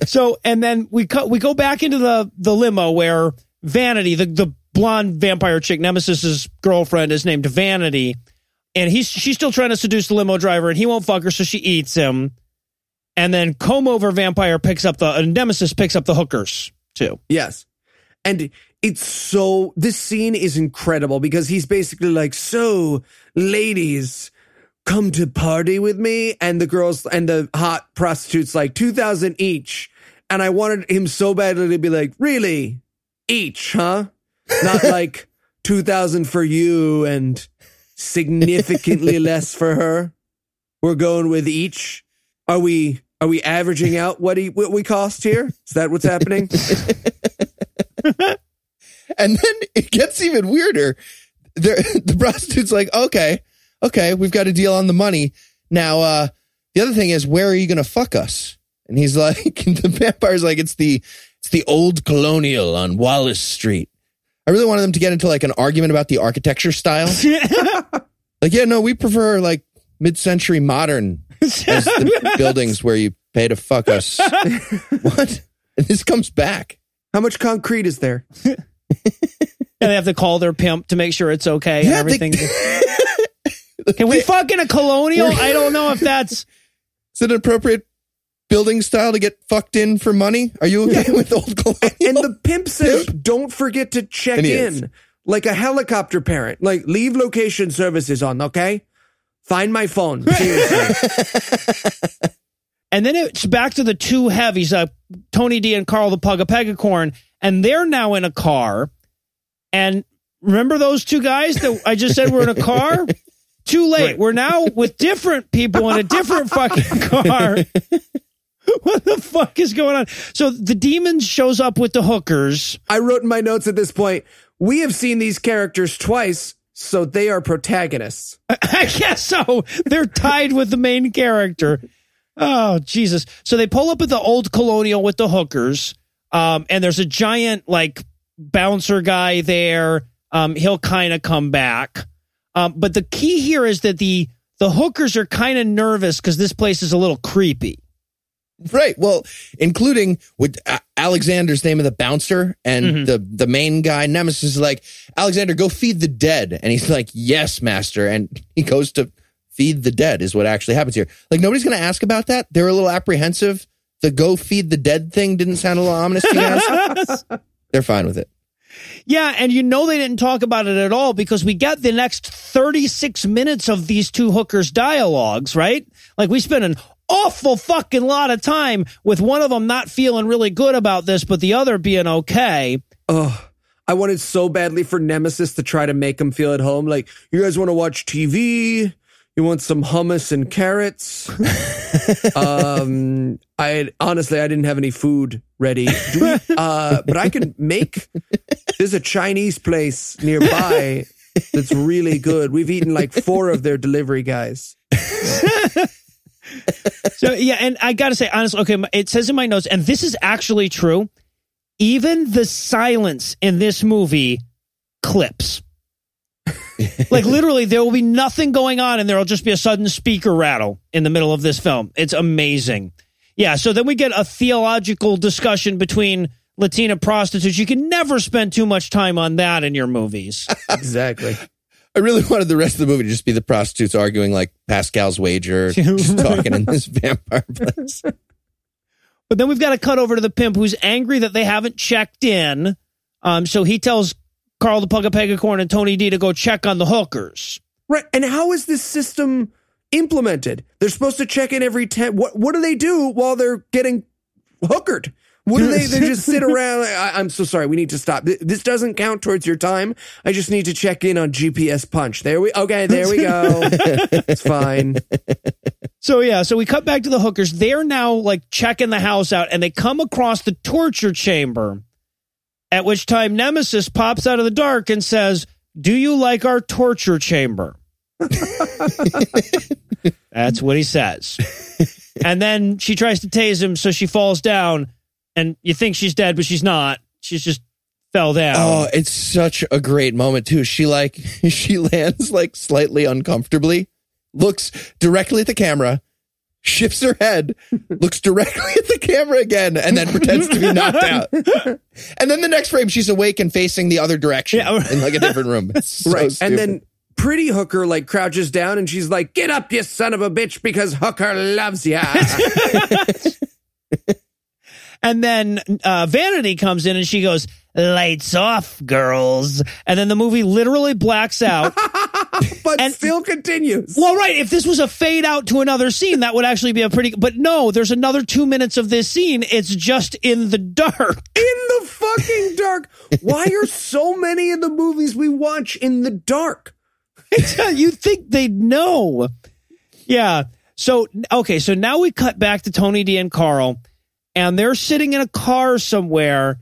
so and then we cut we go back into the the limo where Vanity, the the blonde vampire chick, Nemesis's girlfriend, is named Vanity, and he's she's still trying to seduce the limo driver, and he won't fuck her, so she eats him. And then comb over vampire picks up the uh, Nemesis picks up the hookers too. Yes. And it's so, this scene is incredible because he's basically like, so, ladies, come to party with me. And the girls and the hot prostitutes like 2000 each. And I wanted him so badly to be like, really? Each, huh? Not like 2000 for you and significantly less for her. We're going with each. Are we, are we averaging out what he, what we cost here? Is that what's happening? And then it gets even weirder. The prostitute's like, okay, okay, we've got a deal on the money. Now, uh, the other thing is, where are you going to fuck us? And he's like, the vampire's like, it's the, it's the old colonial on Wallace Street. I really wanted them to get into like an argument about the architecture style. like, yeah, no, we prefer like mid-century modern as the buildings where you pay to fuck us. what? And this comes back. How much concrete is there? And they have to call their pimp to make sure it's okay and Yeah, they- everything. Can we fuck in a colonial? I don't know if that's Is it an appropriate building style to get fucked in for money? Are you okay with old colonial? And the pimp says, don't forget to check And is. in like a helicopter parent. Like, leave location services on, okay? Find my phone. And then it's back to the two heavies, uh, Tony D and Carl the Pug of Pegacorn, and they're now in a car. And remember those two guys that I just said were in a car? Too late. We're now with different people in a different fucking car. what the fuck is going on? So the demon shows up with the hookers. I wrote in my notes at this point, we have seen these characters twice, so they are protagonists. I guess so. They're tied with the main character. Oh, Jesus. So they pull up at the old colonial with the hookers. Um, and there's a giant, like, bouncer guy there. Um, he'll kind of come back. Um, but the key here is that the the hookers are kind of nervous because this place is a little creepy. Right. Well, including with uh, Alexander's name of the bouncer and the the main guy Nemesis is like, Alexander, go feed the dead, and he's like, yes, master, and he goes to feed the dead is what actually happens here. Like nobody's going to ask about that. They're a little apprehensive. The go feed the dead thing didn't sound a little ominous to you guys. They're fine with it. Yeah, and you know they didn't talk about it at all because we got the next 36 minutes of these two hookers' dialogues, right? Like we spent an awful fucking lot of time with one of them not feeling really good about this, but the other being okay. Ugh. I wanted so badly for Nemesis to try to make him feel at home. Like, you guys want to watch TV? You want some hummus and carrots? um, I honestly, I didn't have any food ready. Do we, uh, but I can make. There's a Chinese place nearby that's really good. We've eaten like four of their delivery guys. So yeah, and I got to say honestly, okay, it says in my notes, and this is actually true. Even the silence in this movie clips. like literally, there will be nothing going on, and there will just be a sudden speaker rattle in the middle of this film. It's amazing. Yeah. So then we get a theological discussion between Latina prostitutes. You can never spend too much time on that in your movies. Exactly. I really wanted the rest of the movie to just be the prostitutes arguing like Pascal's wager, just talking in this vampire place. But then we've got to cut over to the pimp who's angry that they haven't checked in. Um, so he tells Carl the Pug of Pegacorn and Tony D to go check on the hookers. Right. And how is this system implemented? They're supposed to check in every 10. What, what do they do while they're getting hookered? What do they, they just sit around? I, I'm so sorry. We need to stop. This doesn't count towards your time. I just need to check in on GPS punch. There we, okay, there we go. it's fine. So yeah, so we cut back to the hookers. They're now like checking the house out and they come across the torture chamber. At which time Nemesis pops out of the dark and says, Do you like our torture chamber? That's what he says. And then she tries to tase him, so she falls down, and you think she's dead, but she's not. She's just fell down. Oh, it's such a great moment too. She like she lands like slightly uncomfortably, looks directly at the camera, shifts her head, looks directly at the camera again, and then pretends to be knocked out. And then the next frame, she's awake and facing the other direction Yeah. in like a different room. It's so right. stupid. And then pretty hooker like crouches down and she's like, "Get up, you son of a bitch, because hooker loves ya." And then uh, Vanity comes in and she goes, "Lights off, girls." And then the movie literally blacks out. but And- still continues. well, right. If this was a fade out to another scene, that would actually be a pretty. But no, there's another two minutes of this scene. It's just in the dark. in the fucking dark. Why are so many of the movies we watch in the dark? you think they'd know? Yeah. So okay. So now we cut back to Tony D and Carl, and they're sitting in a car somewhere.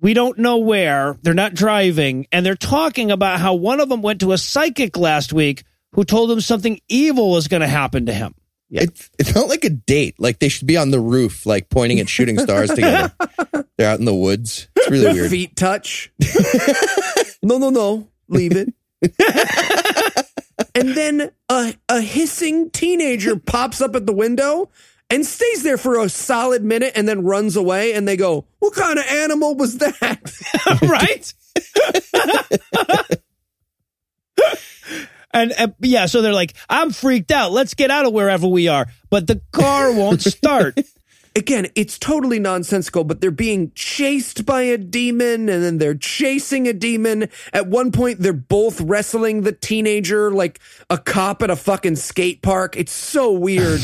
We don't know where. They're not driving, and they're talking about how one of them went to a psychic last week who told him something evil was going to happen to him. It, it felt like a date. Like they should be on the roof, like pointing at shooting stars together. They're out in the woods. It's really weird. Feet touch. no, no, no. Leave it. and then a, a hissing teenager pops up at the window and stays there for a solid minute and then runs away. And they go, What kind of animal was that? right? and uh, yeah, so they're like, I'm freaked out. Let's get out of wherever we are. But the car won't start. Again, it's totally nonsensical, but they're being chased by a demon and then they're chasing a demon. At one point, they're both wrestling the teenager like a cop at a fucking skate park. It's so weird.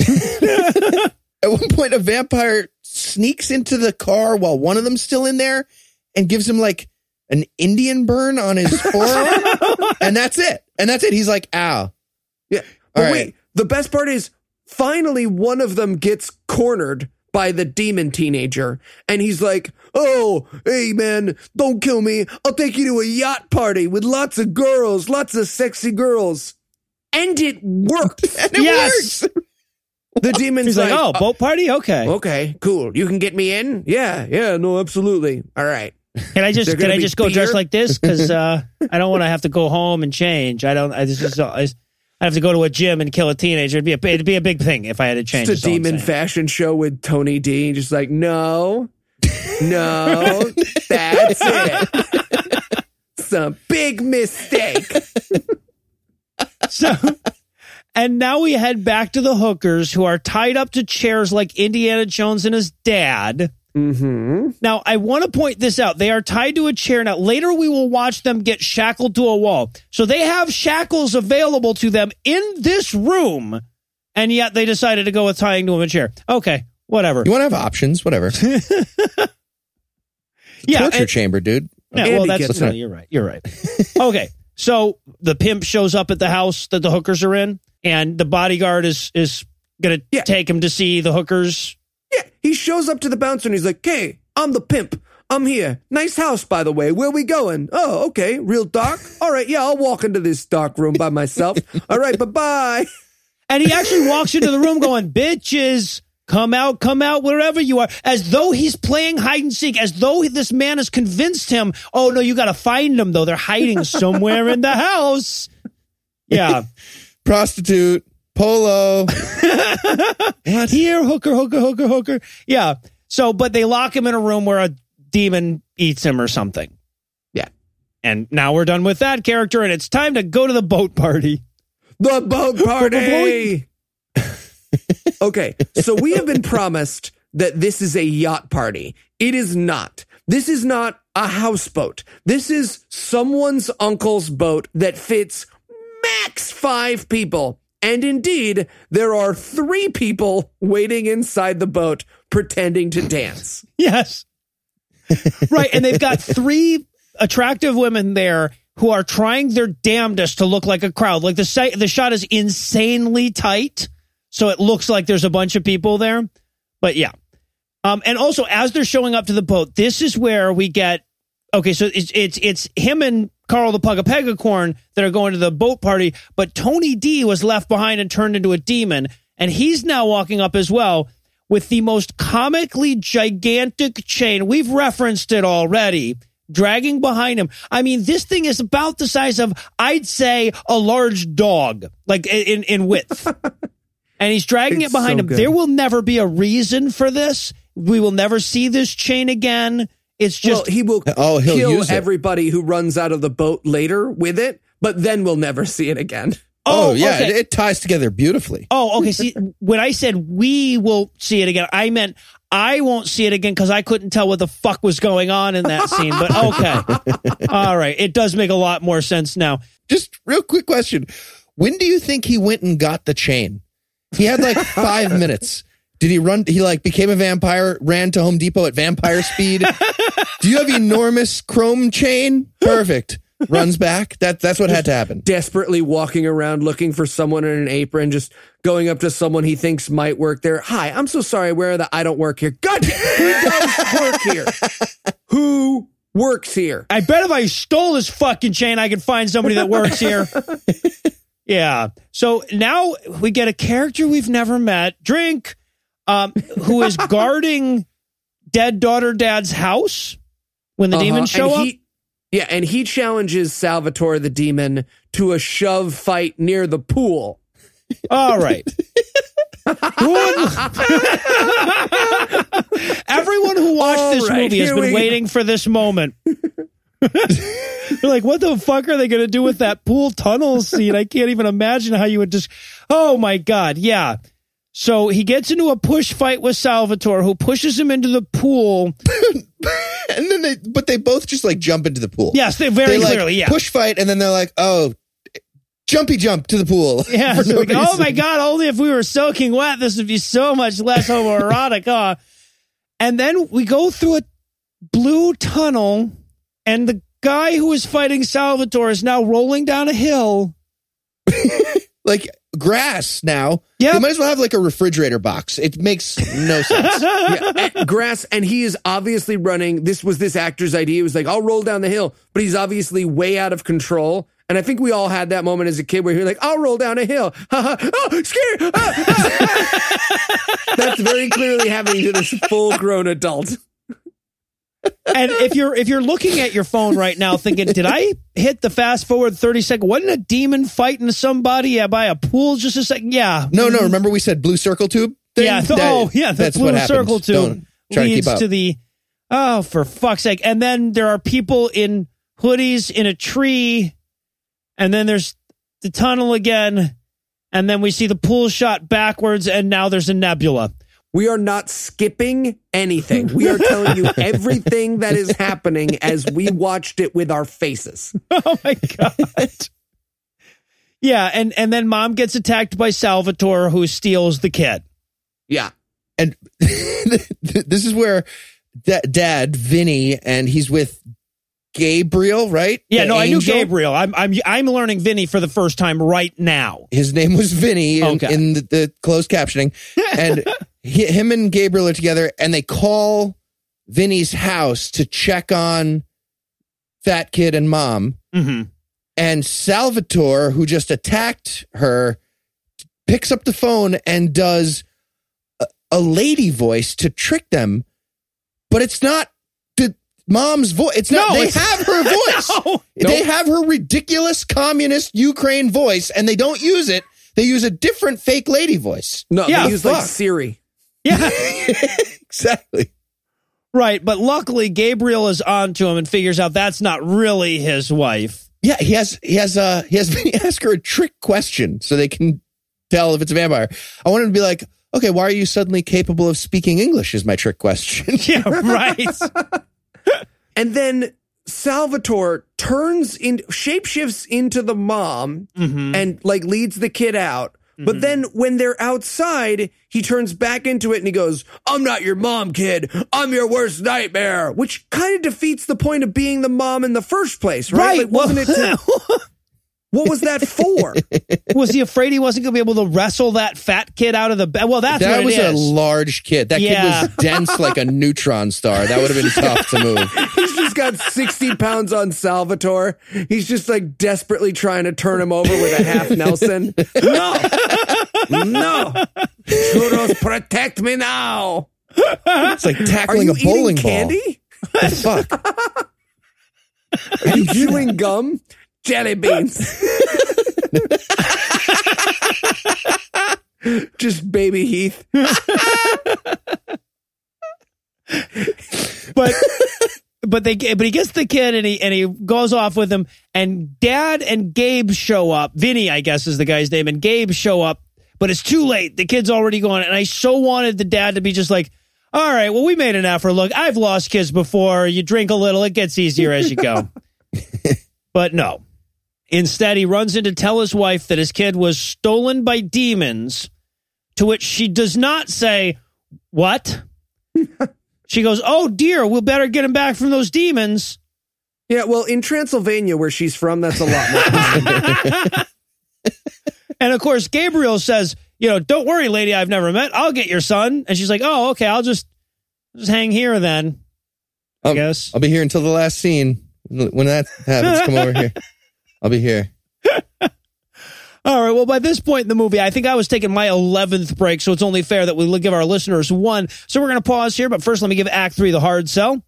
At one point, a vampire sneaks into the car while one of them's still in there and gives him like an Indian burn on his forearm. and that's it. And that's it. He's like, ow. Yeah. But All wait, the best part is finally one of them gets cornered by the demon teenager. And he's like, Oh, hey man, don't kill me. I'll take you to a yacht party with lots of girls, lots of sexy girls. And it works. And it Yes. works. The demon's He's like, oh, boat party? Okay. okay, cool. You can get me in? Yeah, yeah, no, absolutely. All right. Can I just can I just go beer? dressed like this? Because uh, I don't want to have to go home and change. I don't. I this is. I I have to go to a gym and kill a teenager. It'd be a it'd be a big thing if I had to change. It's a is all I'm demon fashion show with Tony D. Just like, no, no, that's it. Some big mistake. So, and now we head back to the hookers who are tied up to chairs like Indiana Jones and his dad. Mm-hmm. Now, I want to point this out. They are tied to a chair. Now, later we will watch them get shackled to a wall. So they have shackles available to them in this room, and yet they decided to go with tying to a chair. Okay, whatever. You want to have options? Whatever. Yeah, Torture and- chamber, dude. Yeah, well, that's no, you're right. You're right. okay, so the pimp shows up at the house that the hookers are in, and the bodyguard is is gonna Yeah. take him to see the hookers. Yeah, he shows up to the bouncer and he's like, "Hey, I'm the pimp. I'm here. Nice house, by the way. Where we going? Oh, okay. Real dark. All right. Yeah, I'll walk into this dark room by myself. All right. Bye bye. And he actually walks into the room going, "Bitches, come out, come out, wherever you are," as though he's playing hide and seek, as though this man has convinced him. Oh no, you got to find them though. They're hiding somewhere in the house. Yeah, Prostitute. Polo. here, hooker, hooker, hooker, hooker. Yeah. So, but they lock him in a room where a demon eats him or something. Yeah. And now we're done with that character, and it's time to go to the boat party. The boat party. okay, so we have been promised that this is a yacht party. It is not. This is not a houseboat. This is someone's uncle's boat that fits max five people. And indeed, there are three people waiting inside the boat pretending to dance. Yes. right. And they've got three attractive women there who are trying their damnedest to look like a crowd. Like the the shot is insanely tight. So it looks like there's a bunch of people there. But yeah. Um, and also as they're showing up to the boat, this is where we get, okay, so it's, it's, it's him and Carl the Pugapegacorn that are going to the boat party, but Tony D was left behind and turned into a demon. And he's now walking up as well with the most comically gigantic chain. We've referenced it already. Dragging behind him. I mean, this thing is about the size of, I'd say, a large dog, like in in width. and he's dragging It's it behind so him. good. There will never be a reason for this. We will never see this chain again. It's just well, he will Oh, he'll kill use it. everybody who runs out of the boat later with it, but then we'll never see it again. Oh, oh, yeah, okay. it, it ties together beautifully. Oh, okay. See, when I said we will see it again, I meant I won't see it again because I couldn't tell what the fuck was going on in that scene. But okay. All right. It does make a lot more sense now. Just real quick question: When do you think he went and got the chain? He had like five minutes. Did he run? He like became a vampire, ran to Home Depot at vampire speed. do you have enormous chrome chain? Perfect. Runs back. That that's what had to happen. Desperately walking around looking for someone in an apron, just going up to someone he thinks might work there. Hi, I'm so sorry. Where the I don't work here. God, who does work here? Who works here? I bet if I stole this fucking chain, I could find somebody that works here. yeah. So now we get a character we've never met, Drink, um, who is guarding dead daughter dad's house when the Uh-huh. demons show And up. he- Yeah, and he challenges Salvatore the demon to a shove fight near the pool. All right. Everyone who watched All this right, movie has been we go. waiting for this moment. They're like, what the fuck are they going to do with that pool tunnel scene? I can't even imagine how you would just. Oh my God. Yeah. So he gets into a push fight with Salvatore, who pushes him into the pool. And then they, but they both just like jump into the pool. Yes, they very They like clearly. Yeah. push fight, and then they're like, oh, jumpy jump to the pool. Yeah. So no go, oh my God, only if we were soaking wet, this would be so much less homoerotic. huh? And then we go through a blue tunnel, and the guy who is fighting Salvatore is now rolling down a hill. like grass now. Yep. They might as well have like a refrigerator box. It makes no sense. yeah, grass, and he is obviously running. This was this actor's idea. He was like, "I'll roll down the hill," but he's obviously way out of control. And I think we all had that moment as a kid where you're like, "I'll roll down a hill." oh, scary! Ah, ah. That's very clearly happening to this full-grown adult. And if you're if you're looking at your phone right now, thinking, "Did I hit the fast forward thirty second? Wasn't a demon fighting somebody by a pool just a second? Yeah, No, no. Remember we said blue circle tube? Thing? yeah. th- That- oh, yeah. The that's blue circle tube Don't to leads up. to the. Oh, for fuck's sake! And then there are people in hoodies in a tree, and then there's the tunnel again, and then we see the pool shot backwards, and now there's a nebula. We are not skipping anything. We are telling you everything that is happening as we watched it with our faces. Oh my god. yeah, and and then mom gets attacked by Salvatore, who steals the kid. Yeah. and this is where da- dad Vinny and he's with Gabriel, right? Yeah, The no, I knew? Gabriel. I'm I'm I'm learning Vinny for the first time right now. His name was Vinny in, Okay. in the, the closed captioning, and he, him and Gabriel are together, and they call Vinny's house to check on Fat Kid and Mom. Mm-hmm. and Salvatore, who just attacked her, picks up the phone and does a, a lady voice to trick them, but it's not the mom's voice. It's not. No, they it's- have her voice. No. They have her ridiculous communist Ukraine voice, and they don't use it. They use a different fake lady voice. No, Yeah, they use like. Siri. Yeah, Exactly. right. But luckily, Gabriel is on to him and figures out that's not really his wife. Yeah, he has he has uh he has Vinny ask her a trick question so they can tell if it's a vampire. I wanted to be like, okay, why are you suddenly capable of speaking English? Is my trick question. Yeah, right. And then Salvatore turns in shapeshifts into the mom Mhm. and like leads the kid out. But mm-hmm. then when they're outside, he turns back into it and he goes, I'm not your mom, kid. I'm your worst nightmare. Which kind of defeats the point of being the mom in the first place, right? Right. Like, wasn't it to- what was that for? was he afraid he wasn't going to be able to wrestle that fat kid out of the bed? Well, that's that what was it a large kid. That Yeah. kid was dense like a neutron star. That would have been tough to move. Got 60 pounds on Salvatore. He's just like desperately trying to turn him over with a half Nelson. No, no. Churros, protect me now. It's like tackling a bowling candy? ball. The fuck? Are you chewing gum? Jelly beans. just baby Heath. but but they but he gets the kid and he and he goes off with him and dad and Gabe show up. Vinny, I guess is the guy's name, and Gabe show up, but it's too late. The kid's already gone, and I so wanted the dad to be just like, "All right, well, we made an effort. Look, I've lost kids before. You drink a little, it gets easier as you go." but no. Instead, he runs in to tell his wife that his kid was stolen by demons, to which she does not say, What? she goes, Oh dear, we'll better get him back from those demons. Yeah, well, in Transylvania, where she's from, that's a lot more. And of course, Gabriel says, You know, don't worry, lady I've never met. I'll get your son. And she's like, Oh, okay, I'll just, just hang here then. I Um, guess. I'll be here until the last scene. When that happens, come over here. I'll be here. All right. Well, by this point in the movie, I think I was taking my 11th break, so it's only fair that we give our listeners one. So we're going to pause here, but first let me give Act 3 the hard sell.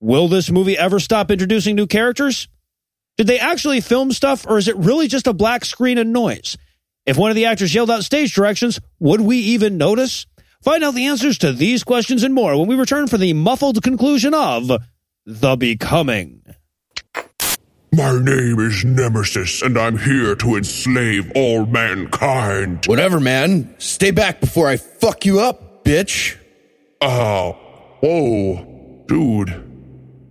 Will this movie ever stop introducing new characters? Did they actually film stuff, or is it really just a black screen and noise? If one of the actors yelled out stage directions, would we even notice? Find out the answers to these questions and more when we return for the muffled conclusion of The Becoming. My name is Nemesis, and I'm here to enslave all mankind. Whatever, man. Stay back before I fuck you up, bitch. Oh, whoa, dude.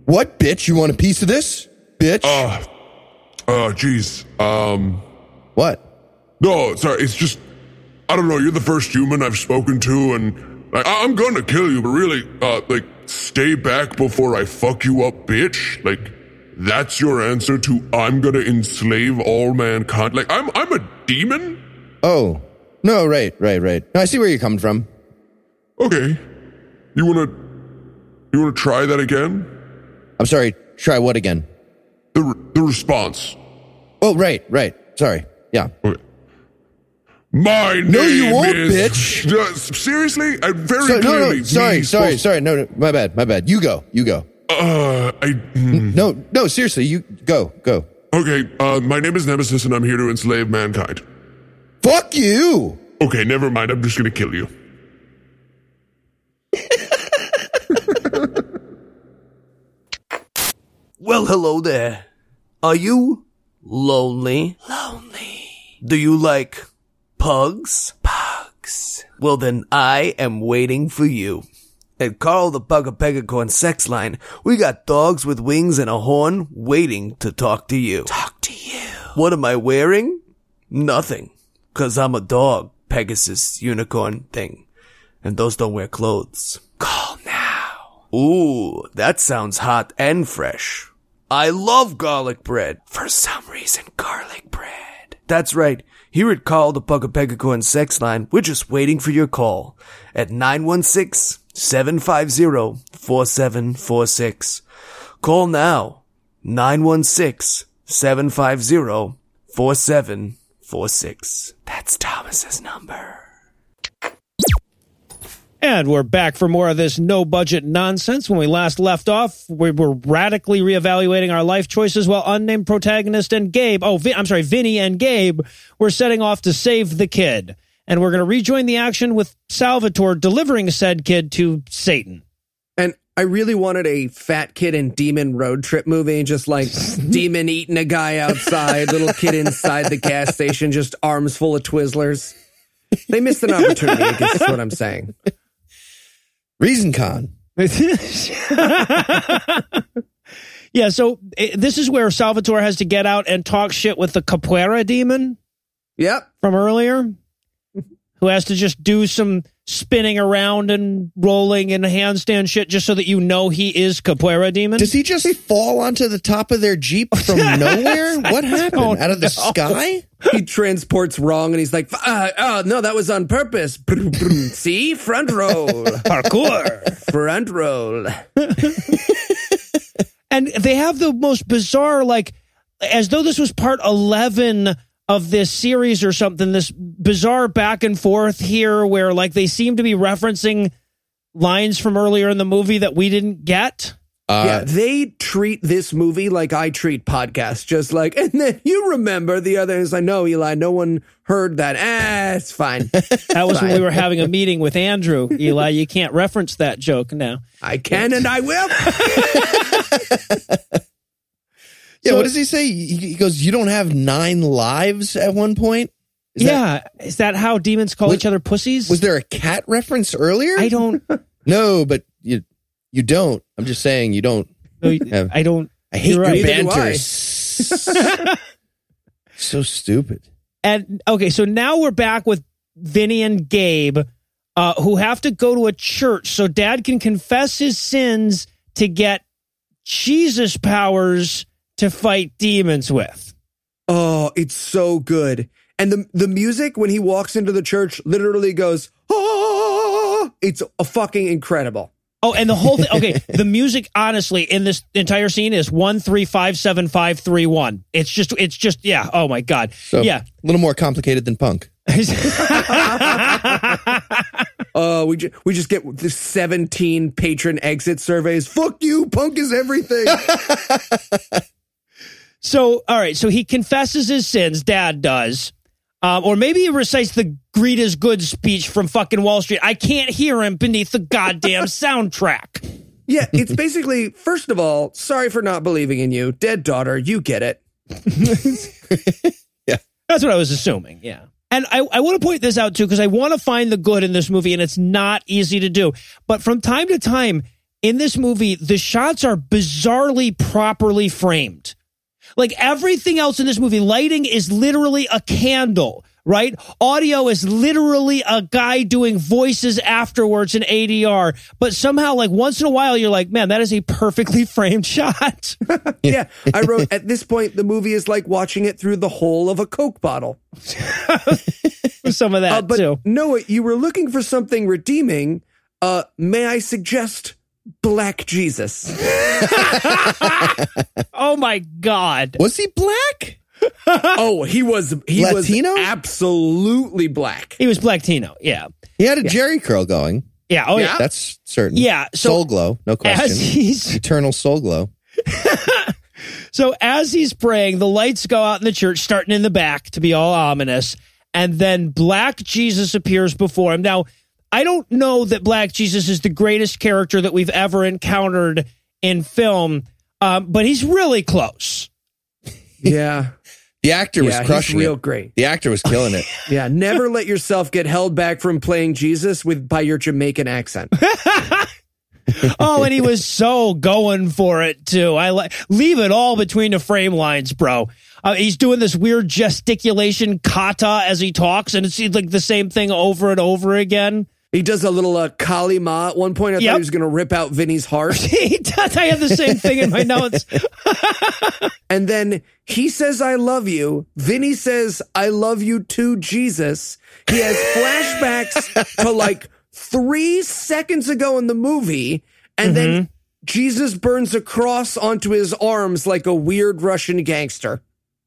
What, bitch? You want a piece of this? Bitch? Uh, uh, jeez. Um, what? no, sorry. It's just, I don't know. You're the first human I've spoken to, and like, I- I'm gonna kill you. But really, uh, like, stay back before I fuck you up, bitch. Like, that's your answer to I'm gonna enslave all mankind. Like, I'm, I'm a demon. Oh. No, right, right, right. No, I see where you're coming from. Okay. You wanna, you wanna try that again? I'm sorry. Try what again? The, re- the response. Oh, right, right. Sorry. Yeah. Okay. My name No, you won't, is, bitch. Uh, seriously, I very So, no, clearly. no. Sorry, me sorry, sorry. No, no. My bad, my bad. You go. You go. Uh, I. hmm. No, no, seriously. You go, go. Okay. Uh, my name is Nemesis, and I'm here to enslave mankind. Fuck you. Okay, never mind. I'm just gonna kill you. well, hello there. Are you lonely? Lonely. Do you like pugs? Pugs. Well, then I am waiting for you. At Carl the Pugger Pegacorn sex line, we got dogs with wings and a horn waiting to talk to you. Talk to you. What am I wearing? Nothing. Cause I'm a dog, Pegasus unicorn thing. And those don't wear clothes. Call now. Ooh, that sounds hot and fresh. I love garlic bread. For some reason, garlic bread. That's right. Here at Carl the Pugapegacorn sex line, we're just waiting for your call at 916-750-4746. Call now. 916-750-4746. That's Thomas's number. And we're back for more of this no budget nonsense. When we last left off, we were radically reevaluating our life choices while unnamed protagonist and Gabe, oh, Vin, I'm sorry, Vinny and Gabe were setting off to save the kid. And we're going to rejoin the action with Salvatore delivering said kid to Satan. And I really wanted a fat kid and demon road trip movie, just like demon eating a guy outside, little kid inside the gas station, just arms full of Twizzlers. They missed an opportunity, I guess is what I'm saying. Reason con. yeah, so eh, this is where Salvatore has to get out and talk shit with the Capoeira demon Yep. from earlier, who has to just do some spinning around and rolling and handstand shit just so that you know he is Capoeira demon. Does he just fall onto the top of their Jeep from nowhere? What happened? Out of the sky? He transports wrong and he's like, uh, oh, no, that was on purpose. Brum, brum. See? Front roll. Parkour. Front roll. and they have the most bizarre, like, as though this was part 11 of this series or something, this bizarre back and forth here where, like, they seem to be referencing lines from earlier in the movie that we didn't get. Uh, yeah, they treat this movie like I treat podcasts, just like, and then you remember the other. It's like, no, Eli, no one heard that. Ah, it's fine. That was when we were having a meeting with Andrew. Eli, you can't reference that joke now. I can and I will. Yeah, So- what does he say? He, he goes, "You don't have nine lives." At one point, Is yeah, is that how demons call Was- each other pussies? was there a cat reference earlier? I don't. No, but you you don't. I'm just saying you don't. have- I don't. I hate You're your right. Banter. So stupid. And okay, so now we're back with Vinny and Gabe, uh, who have to go to a church so Dad can confess his sins to get Jesus powers to fight demons with. Oh, it's so good. And the the music when he walks into the church literally goes, oh, it's a fucking incredible. Oh, and the whole thing. Okay, the music, honestly, in this entire scene is one three five seven five three one. It's just, it's just, yeah. Oh my god, So yeah. a little more complicated than punk. Uh, we ju- we just get the 17 patron exit surveys. Fuck you, punk is everything. So, all right. So he confesses his sins. Dad does. Um, or maybe he recites the greed is good speech from fucking Wall Street. I can't hear him beneath the goddamn soundtrack. yeah, it's basically first of all, sorry for not believing in you, dead daughter. You get it. Yeah. That's what I was assuming. Yeah. And I, I want to point this out too, because I want to find the good in this movie, and it's not easy to do. But from time to time in this movie, the shots are bizarrely properly framed. Like everything else in this movie, lighting is literally a candle, right? Audio is literally a guy doing voices afterwards in ADR. But somehow, like once in a while, you're like, man, that is a perfectly framed shot. Yeah, I wrote at this point the movie is like watching it through the hole of a Coke bottle. Some of that Uh, but too. Noah, you were looking for something redeeming. Uh, may I suggest Black Jesus? Oh my God. Was he black? oh, he was he Latino? was absolutely black. He was Black Tino. Yeah. He had a Jheri curl going. Yeah. Oh, yeah. That's certain. Yeah, so- soul glow, no question. He's Eternal soul glow. so as he's praying, the lights go out in the church, starting in the back to be all ominous, and then Black Jesus appears before him. Now, I don't know that Black Jesus is the greatest character that we've ever encountered in film, um, but he's really close. Yeah, The actor was yeah, he's crushing real it. great. The actor was killing it. Yeah, never let yourself get held back from playing Jesus with by your Jamaican accent. Oh, and he was so going for it too. I like leave it all between the frame lines, bro. Uh, he's doing this weird gesticulation kata as he talks, and it's like the same thing over and over again. He does a little uh, Kali Ma. At one point, I Yep. thought he was going to rip out Vinny's heart. he does. I have the same thing in my notes. And then he says, I love you. Vinny says, I love you too, Jesus. He has flashbacks to like three seconds ago in the movie. And then Jesus burns a cross onto his arms like a weird Russian gangster.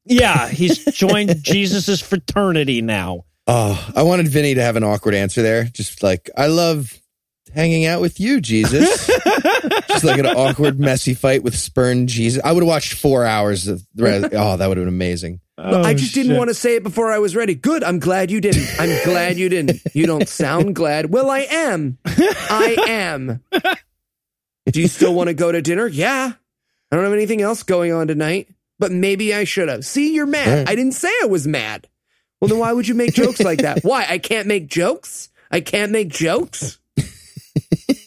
Yeah, he's joined Jesus's fraternity now. Oh, I wanted Vinny to have an awkward answer there. Just like, I love hanging out with you, Jesus. Just like an awkward, messy fight with spurned Jesus. I would have watched four hours of the rest. Oh, that would have been amazing. But I just didn't want to say it before I was ready. Good. I'm glad you didn't. I'm glad you didn't. You don't sound glad. Well, I am. I am. Do you still want to go to dinner? Yeah. I don't have anything else going on tonight, but maybe I should have. See, you're mad. Yeah. I didn't say I was mad. Well, then why would you make jokes like that? Why? I can't make jokes? I can't make jokes?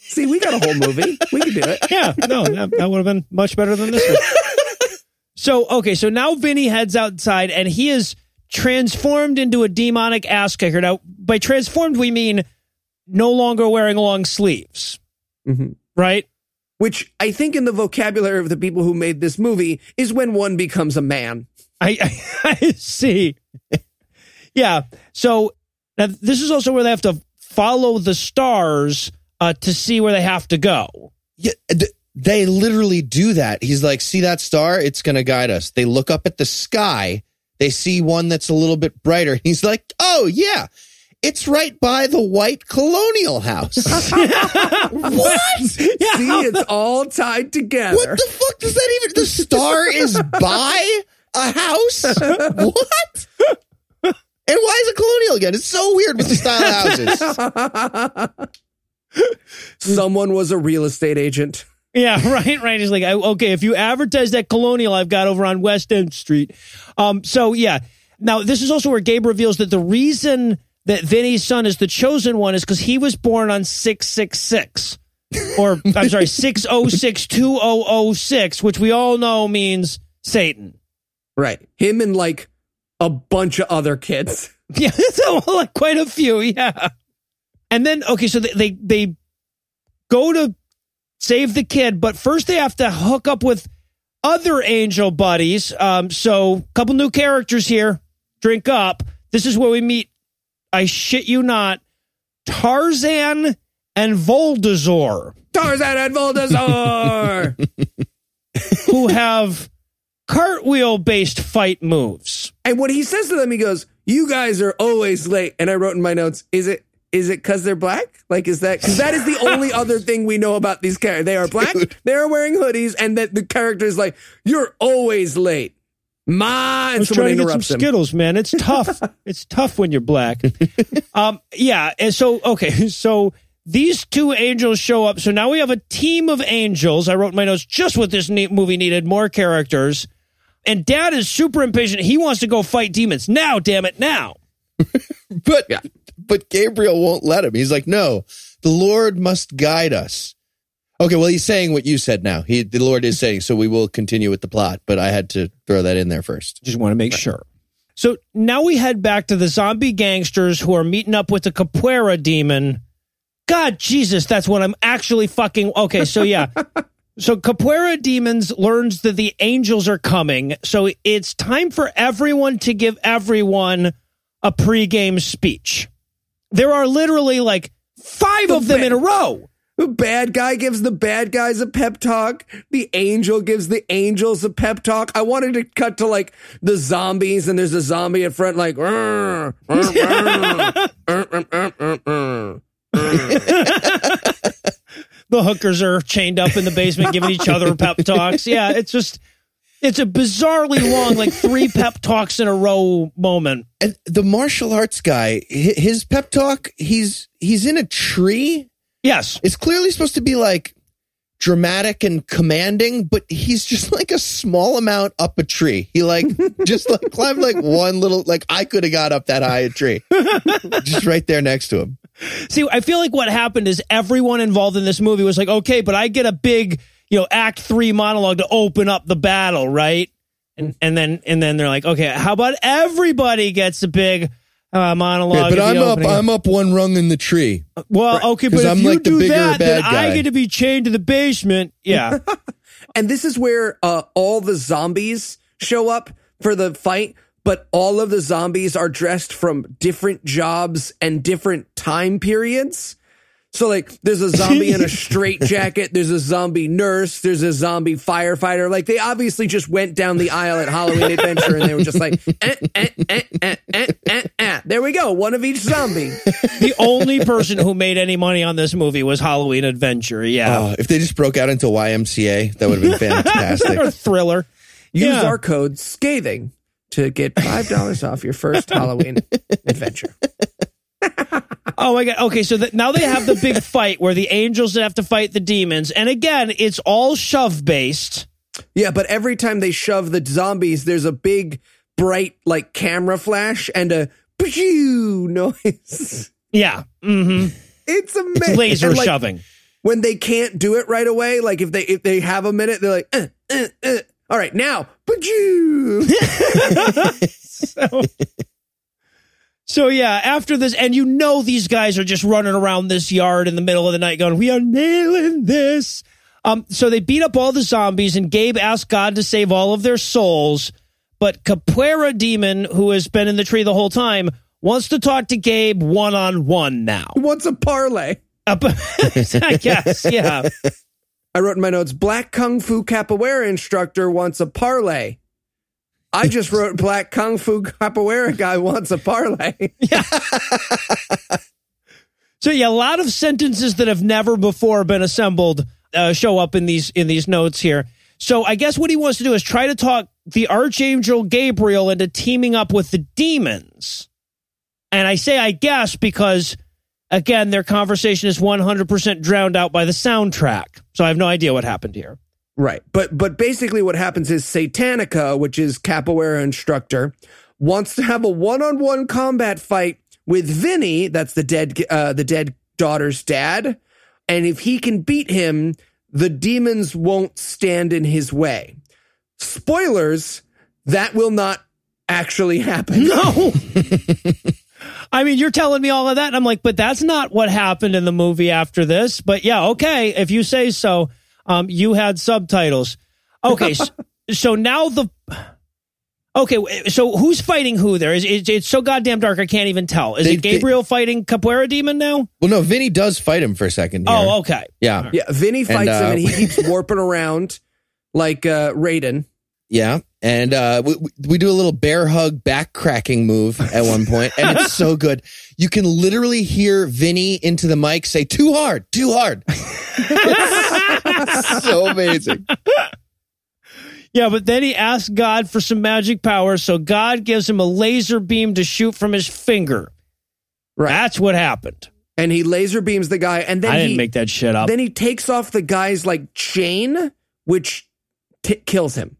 See, we got a whole movie. We can do it. Yeah, no, that, that would have been much better than this one. So, okay, so now Vinny heads outside and he is transformed into a demonic ass kicker. Now, by transformed, we mean no longer wearing long sleeves, Mhm. right? Which I think, in the vocabulary of the people who made this movie, is when one becomes a man. I, I, I see. Yeah. So now this is also where they have to follow the stars uh, to see where they have to go. Yeah, they literally do that. He's like, see that star? It's going to guide us. They look up at the sky. They see one that's a little bit brighter. He's like, oh, yeah. It's right by the white colonial house. what? See, it's all tied together. What the fuck does that even? The star is by a house? What? And why is it colonial again? It's so weird with the style houses. Someone was a real estate agent. Yeah, right, right. He's like, okay, if you advertise that colonial I've got over on West End Street. Um, so yeah. Now this is also where Gabe reveals that the reason that Vinny's son is the chosen one is because he was born on six six six, or I'm sorry, six oh six two oh oh six, which we all know means Satan. Right. Him and like a bunch of other kids. Yeah, so like quite a few. Yeah, and then okay, so they they, they go to save the kid, but first they have to hook up with other angel buddies. Um, so a couple new characters here. Drink up. This is where we meet. I shit you not, Tarzan and Voldazor, Tarzan and Voldazor. who have cartwheel based fight moves. and what he says to them, he goes, "You guys are always late." And I wrote in my notes, "Is it is it because they're black? Like, is that because that is the only other thing we know about these characters? They are black. They are wearing hoodies, and that the character is like, "You're always late." I was trying to get some him. Skittles, man. It's tough. it's tough when you're black. Um, yeah. And so, okay. So these two angels show up. So now we have a team of angels. I wrote in my notes just what this movie needed more characters. And dad is super impatient. He wants to go fight demons now, damn it, now. But but Gabriel won't let him. He's like, no, the Lord must guide us. Okay, well, he's saying what you said now. He the Lord is saying, so we will continue with the plot, but I had to throw that in there first. Just want to make sure. So now we head back to the zombie gangsters who are meeting up with the Capoeira demon. God, Jesus, that's what I'm actually fucking. Okay, so yeah. so Capoeira demons learns that the angels are coming. So it's time for everyone to give everyone a pregame speech. There are literally like five of them in a row. The bad guy gives the bad guys a pep talk. The angel gives the angels a pep talk. I wanted to cut to like the zombies, and there's a zombie in front, like. The hookers are chained up in the basement giving each other pep talks. Yeah, it's just it's a bizarrely long, like three pep talks in a row moment. And the martial arts guy, his pep talk, he's he's in a tree. Yes. It's clearly supposed to be like dramatic and commanding, but he's just like a small amount up a tree. He like just like climbed like one little like I could have got up that high a tree. just right there next to him. See, I feel like what happened is everyone involved in this movie was like, okay, but I get a big, you know, act three monologue to open up the battle, right? And and then and then they're like, okay, how about everybody gets a big uh, monologue? but I'm up? I'm up one rung in the tree. well, okay, but if I'm you like the do bigger that, then bad I get to be chained to the basement. Yeah. and this is where uh, all the zombies show up for the fight, but all of the zombies are dressed from different jobs and different time periods. So like there's a zombie in a straight jacket, there's a zombie nurse, there's a zombie firefighter. Like they obviously just went down the aisle at Halloween Adventure and they were just like eh, eh, eh, eh, eh, eh, eh. there we go, one of each zombie. the only person who made any money on this movie was Halloween Adventure. Yeah. Oh, if they just broke out into YMCA, that would have been or fantastic. thriller. Use Yeah. our code scathing to get five dollars off your first Halloween adventure. Oh my god. Okay, so that now they have the big fight where the angels have to fight the demons, and again, it's all shove based. Yeah, but every time they shove the zombies, there's a big bright like camera flash and a pew noise. Yeah. Mm-hmm. It's amazing. Laser And, like, shoving. when they can't do it right away. Like if they if they have a minute, they're like, uh, uh, uh. All right, now. So, so yeah, after this, and you know these guys are just running around this yard in the middle of the night going, "We are nailing this." Um, so they beat up all the zombies, and Gabe asked God to save all of their souls. But Capoeira Demon, who has been in the tree the whole time, wants to talk to Gabe one on one now. What's a parlay? I guess, yeah. I wrote in my notes, black kung fu capoeira instructor wants a parlay. I just wrote black kung fu capoeira guy wants a parlay. Yeah. So yeah, a lot of sentences that have never before been assembled uh, show up in these in these notes here. So I guess what he wants to do is try to talk the archangel Gabriel into teaming up with the demons. And I say I guess because again their conversation is 100% drowned out by the soundtrack. So I have no idea what happened here. Right. But but basically what happens is Satanica, which is capoeira instructor, wants to have a one-on-one combat fight with Vinny, that's the dead uh, the dead daughter's dad, and if he can beat him, the demons won't stand in his way. Spoilers, that will not actually happen. No. I mean, you're telling me all of that. And I'm like, but that's not what happened in the movie after this. But yeah, okay. If you say so, um, you had subtitles. Okay. so, so now the. Okay, so who's fighting who there? Is it, it's so goddamn dark I can't even tell. Is They- it Gabriel fighting Capoeira Demon now? Well, no, Vinny does fight him for a second. Here. Oh, okay. yeah, Yeah, Vinny fights uh, him and he keeps warping around like uh Raiden. yeah. And uh, we, we- we do a little bear hug back cracking move at one point, and it's so good. You can literally hear Vinny into the mic say, "Too hard, too hard." It's so amazing. Yeah, but then he asks God for some magic power, so God gives him a laser beam to shoot from his finger. Right. That's what happened. And he laser beams the guy and then I didn't he make that shit up. then he takes off the guy's like chain which t- kills him.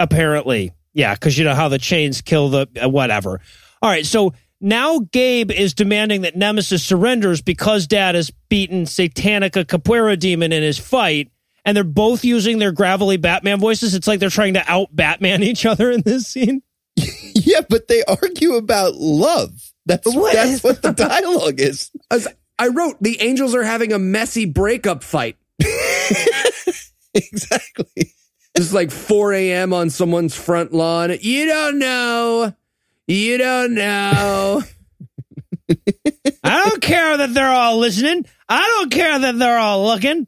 Apparently. Yeah, because you know how the chains kill the uh, whatever. All right, so now Gabe is demanding that Nemesis surrenders because Dad has beaten Satanica Capoeira Demon in his fight, and they're both using their gravelly Batman voices. It's like they're trying to out Batman each other in this scene. Yeah, but they argue about love. That's What? that's what the dialogue is. As I wrote the angels are having a messy breakup fight. exactly. Just like 4 a.m. on someone's front lawn. You don't know. You don't know. I don't care that they're all listening. I don't care that they're all looking.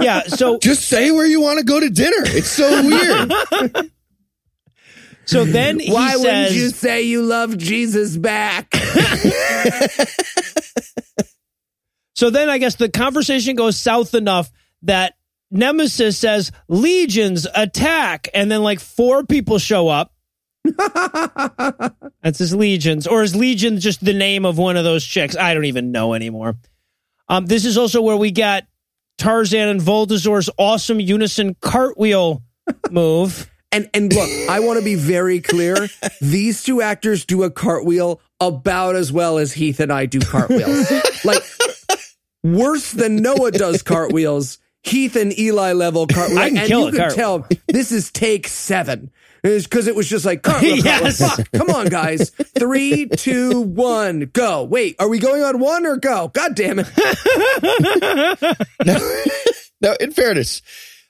Yeah, so Just say where you want to go to dinner. It's so weird. so then he Why says, wouldn't you say you love Jesus back? So then I guess the conversation goes south enough that Nemesis says, Legions attack. And then like four people show up. That's his Legions. Or is Legion just the name of one of those chicks? I don't even know anymore. Um, this is also where we got Tarzan and Voldazor's awesome unison cartwheel move. And and look, I want to be very clear. These two actors do a cartwheel about as well as Heath and I do cartwheels. like worse than Noah does cartwheels. Heath and Eli level cartwheels. I can and kill you a could cartwheel. tell this is take seven. Because it was just like, cartwheel, cartwheel, Yes. fuck. Come on, guys. Three, two, one, go. Wait, are we going on one or go? God damn it. no, in fairness,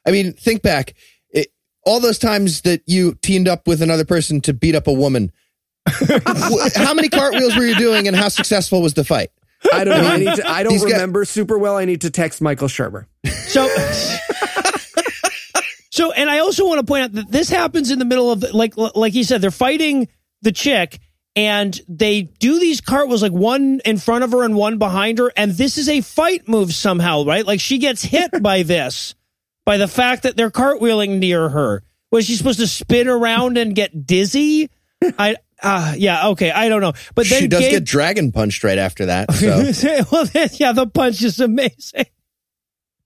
I mean, think back. It, all those times that you teamed up with another person to beat up a woman, wh- how many cartwheels were you doing and how successful was the fight? I don't know. I, need to, I don't These guys- remember super well. I need to text Michael Shermer. So, so, and I also want to point out that this happens in the middle of, the, like, like he said, they're fighting the chick, and they do these cartwheels, like one in front of her and one behind her, and this is a fight move somehow, right? Like she gets hit by this, by the fact that they're cartwheeling near her. Was she supposed to spin around and get dizzy? I, uh, yeah, okay, I don't know, but then she does Gabe- get dragon punched right after that. So well, yeah, the punch is amazing.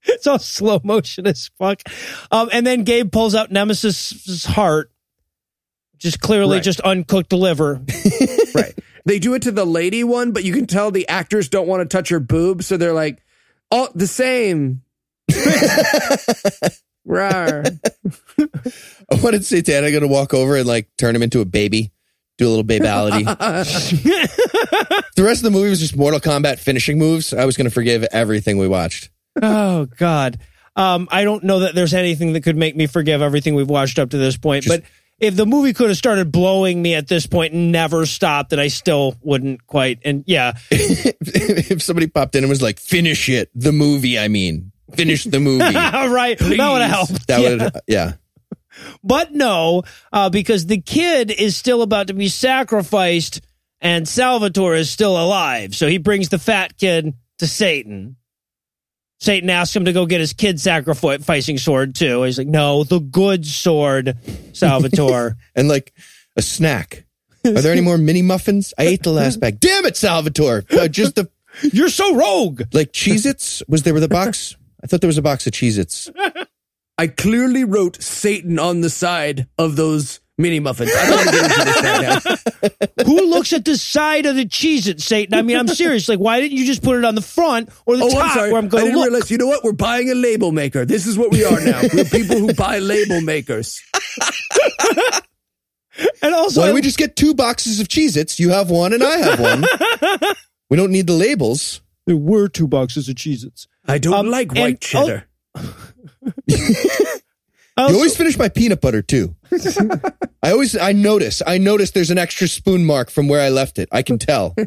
It's all slow motion as fuck. Um, and then Gabe pulls out Nemesis's heart, just clearly Right. just uncooked liver. right. They do it to the lady one, but you can tell the actors don't want to touch her boob, so they're like, "Oh, the same." Rawr. I wanted Satana going to walk over and like turn him into a baby, do a little babality. the rest of the movie was just Mortal Kombat finishing moves. I was going to forgive everything we watched. Oh God. Um, I don't know that there's anything that could make me forgive everything we've watched up to this point, Just- but if the movie could have started blowing me at this point and never stopped, then I still wouldn't quite. And yeah, if somebody popped in and was like, "Finish it," the movie. I mean, finish the movie. right. That would have helped. That Yeah. would, yeah. But no, uh, because the kid is still about to be sacrificed and Salvatore is still alive. So he brings the fat kid to Satan. Satan asks him to go get his kid sacrificing sword too. He's like, no, the good sword, Salvatore. and like a snack. Are there any more mini muffins? I ate the last bag. Damn it, Salvatore! Uh, just the You're so rogue. like Cheez-Its. Was there with a box? I thought there was a box of Cheez-Its. I clearly wrote Satan on the side of those mini muffins. I don't want to get into this right now. Who looks at the side of the cheese at Satan? I mean, I'm serious. Like, why didn't you just put it on the front or the Oh, top I'm sorry. where I'm going to didn't look? realize. You know what? We're buying a label maker. This is what we are now. We're people who buy label makers. and also, Why don't we just get two boxes of Cheez-Its? You have one and I have one. we don't need the labels. there were two boxes of Cheez-Its. I don't Um, like white cheddar. You always finish my peanut butter too. I always I notice. I notice there's an extra spoon mark from where I left it. I can tell.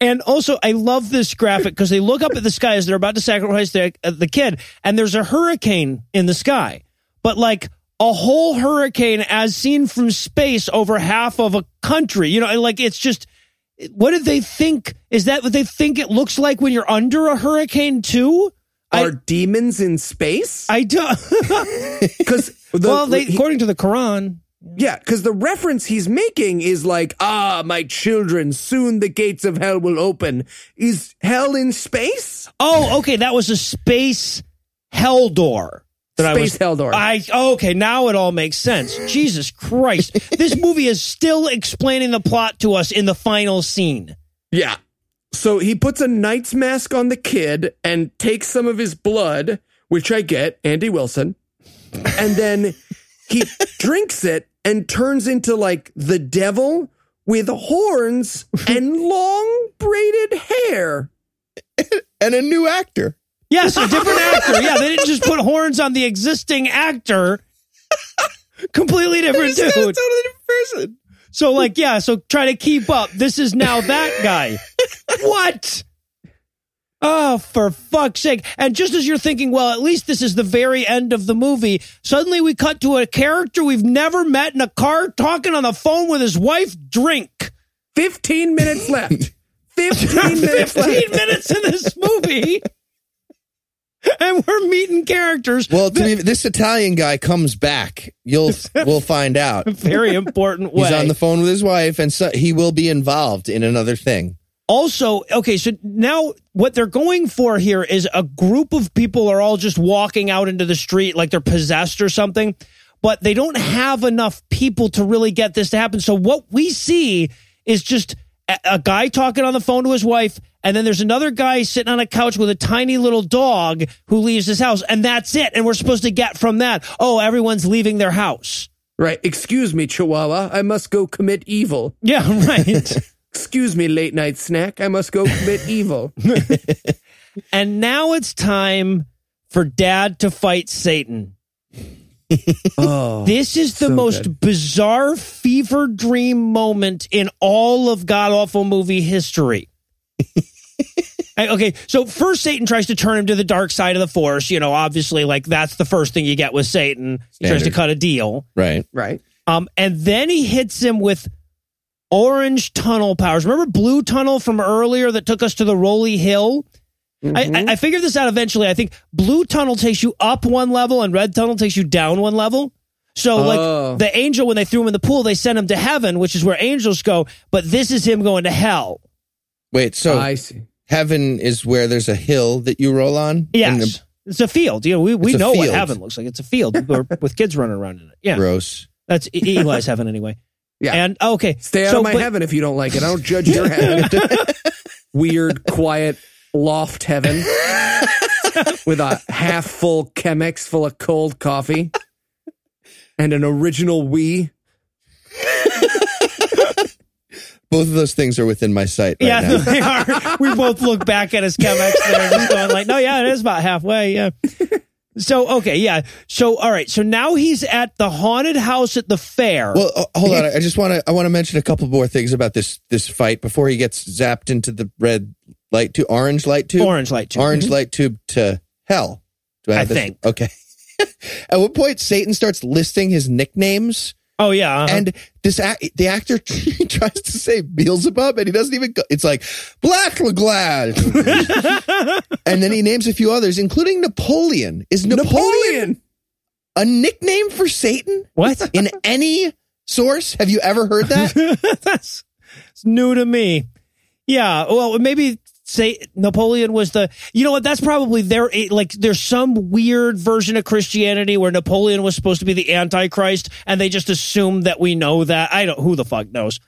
And also, I love this graphic because they look up at the sky as they're about to sacrifice the, uh, the kid, and there's a hurricane in the sky. But like a whole hurricane as seen from space over half of a country. You know, like it's just, what did they think? Is that what they think it looks like when you're under a hurricane too? I- Are demons in space? I don't. Because well, they, according to the Quran. Yeah, because the reference he's making is like, ah, my children, soon the gates of hell will open. Is hell in space? Oh, okay. That was a space hell door. That I Space was, hell door. I okay. Now it all makes sense. Jesus Christ! This movie is still explaining the plot to us in the final scene. Yeah. So he puts a knight's mask on the kid and takes some of his blood, which I get, Andy Wilson, and then he drinks it and turns into like the devil with horns and long braided hair. And a new actor. Yes, a different actor. Yeah, they didn't just put horns on the existing actor. Completely different dude. totally different person. So like, yeah, so try to keep up. This is now that guy. what? Oh, for fuck's sake. And just as you're thinking, well, at least this is the very end of the movie, suddenly we cut to a character we've never met in a car talking on the phone with his wife, drink. 15 minutes left. 15 minutes 15 left. minutes in this movie. And we're meeting characters. Well, to me, this Italian guy comes back. You'll we'll find out. very important way. He's on the phone with his wife, and so he will be involved in another thing. Also, okay, so now what they're going for here is a group of people are all just walking out into the street like they're possessed or something, but they don't have enough people to really get this to happen. So what we see is just a, guy talking on the phone to his wife, and then there's another guy sitting on a couch with a tiny little dog who leaves his house, and that's it. And we're supposed to get from that, oh, everyone's leaving their house. Right. Excuse me, Chihuahua. I must go commit evil. Yeah, right. Excuse me, late night snack. I must go commit evil. And now it's time for dad to fight Satan. Oh. This is the so most good. bizarre fever dream moment in all of god awful movie history. Okay, so first Satan tries to turn him to the dark side of the force. You know, obviously, like that's the first thing you get with Satan. He tries to cut a deal. Right. Right. Um, and then he hits him with orange tunnel powers. Remember blue tunnel from earlier that took us to the Rolly Hill? I, I, mm-hmm. I figured this out eventually. I think blue tunnel takes you up one level and red tunnel takes you down one level. So, Oh. like the angel, when they threw him in the pool, they sent him to heaven, which is where angels go. But this is him going to hell. Wait. So I see. heaven is where there's a hill that you roll on. And Yes, it's a field. You know, we, we It's a know what heaven looks like. It's a field with with kids running around in it. Yeah, Gross. that's Eli's heaven anyway. Yeah. And okay, Stay out so, of my but- heaven if you don't like it. I don't judge your heaven. Weird, quiet loft heaven with a half full Chemex full of cold coffee and an original Wii. Both of those things are within my sight right yeah, now. they are. We both look back at his Chemex there, just going like, "No, yeah, it is about halfway." Yeah. So okay, yeah. So all right. So now he's at the haunted house at the fair. Well, uh, hold on. I just want to. I want to mention a couple more things about this this fight before he gets zapped into the red light tube, orange light tube, Orange light tube. orange Mhm. light tube to hell. Do I have this? think. Okay. At what point Satan starts listing his nicknames Oh yeah, uh-huh. And this act, the actor tries to say Beelzebub, and he doesn't even go. It's like Black Glad, and then he names a few others, including Napoleon. Is Napoleon, Napoleon. a nickname for Satan what? in any source? Have you ever heard that? That's it's new to me. Yeah, well, maybe say Napoleon was the. You know what? That's probably there. Like, there's some weird version of Christianity where Napoleon was supposed to be the Antichrist, and they just assume that we know that. I don't. Who the fuck knows?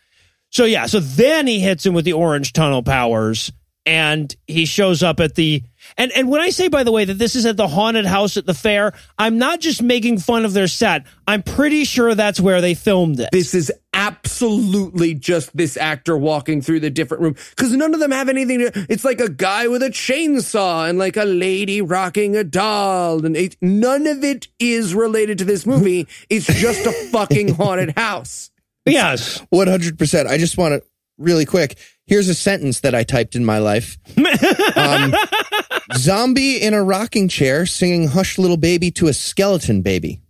So yeah. So then he hits him with the orange tunnel powers, and he shows up at the. And and when I say, by the way, that this is at the haunted house at the fair, I'm not just making fun of their set. I'm pretty sure that's where they filmed it. This is absolutely just this actor walking through the different room because none of them have anything to. It's like a guy with a chainsaw and like a lady rocking a doll, and it, none of it is related to this movie. It's just a fucking haunted house. yes. One hundred percent. I just want to really quick. Here's a sentence that I typed in my life. Um, zombie in a rocking chair singing "Hush, Little Baby" to a skeleton baby.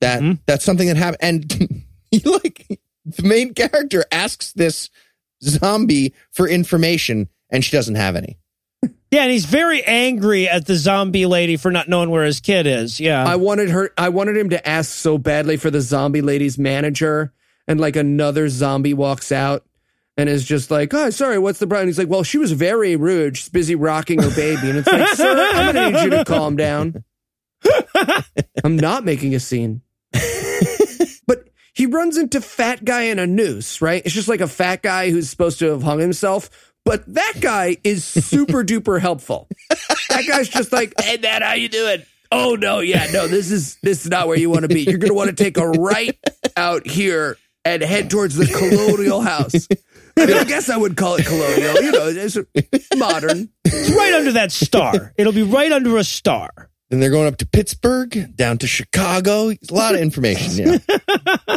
That Mhm. that's something that happened. And he like the main character asks this zombie for information, and she doesn't have any. Yeah, and he's very angry at the zombie lady for not knowing where his kid is. Yeah. I wanted her. I wanted him to ask so badly for the zombie lady's manager, and like another zombie walks out. And is just like, oh, sorry, what's the problem? He's like, well, she was very rude. She's busy rocking her baby. And it's like, sir, I'm going to need you to calm down. I'm not making a scene. But he runs into fat guy in a noose, right? It's just like a fat guy who's supposed to have hung himself. But that guy is super duper helpful. That guy's just like, hey man, how you doing? Oh no, yeah, no, this is this is not where you want to be. You're gonna want to take a right out here and head towards the colonial house. I, mean, I guess I would call it colonial. You know, it's modern. it's right under that star. It'll be right under a star. Then they're going up to Pittsburgh, down to Chicago. A lot of information. Yeah.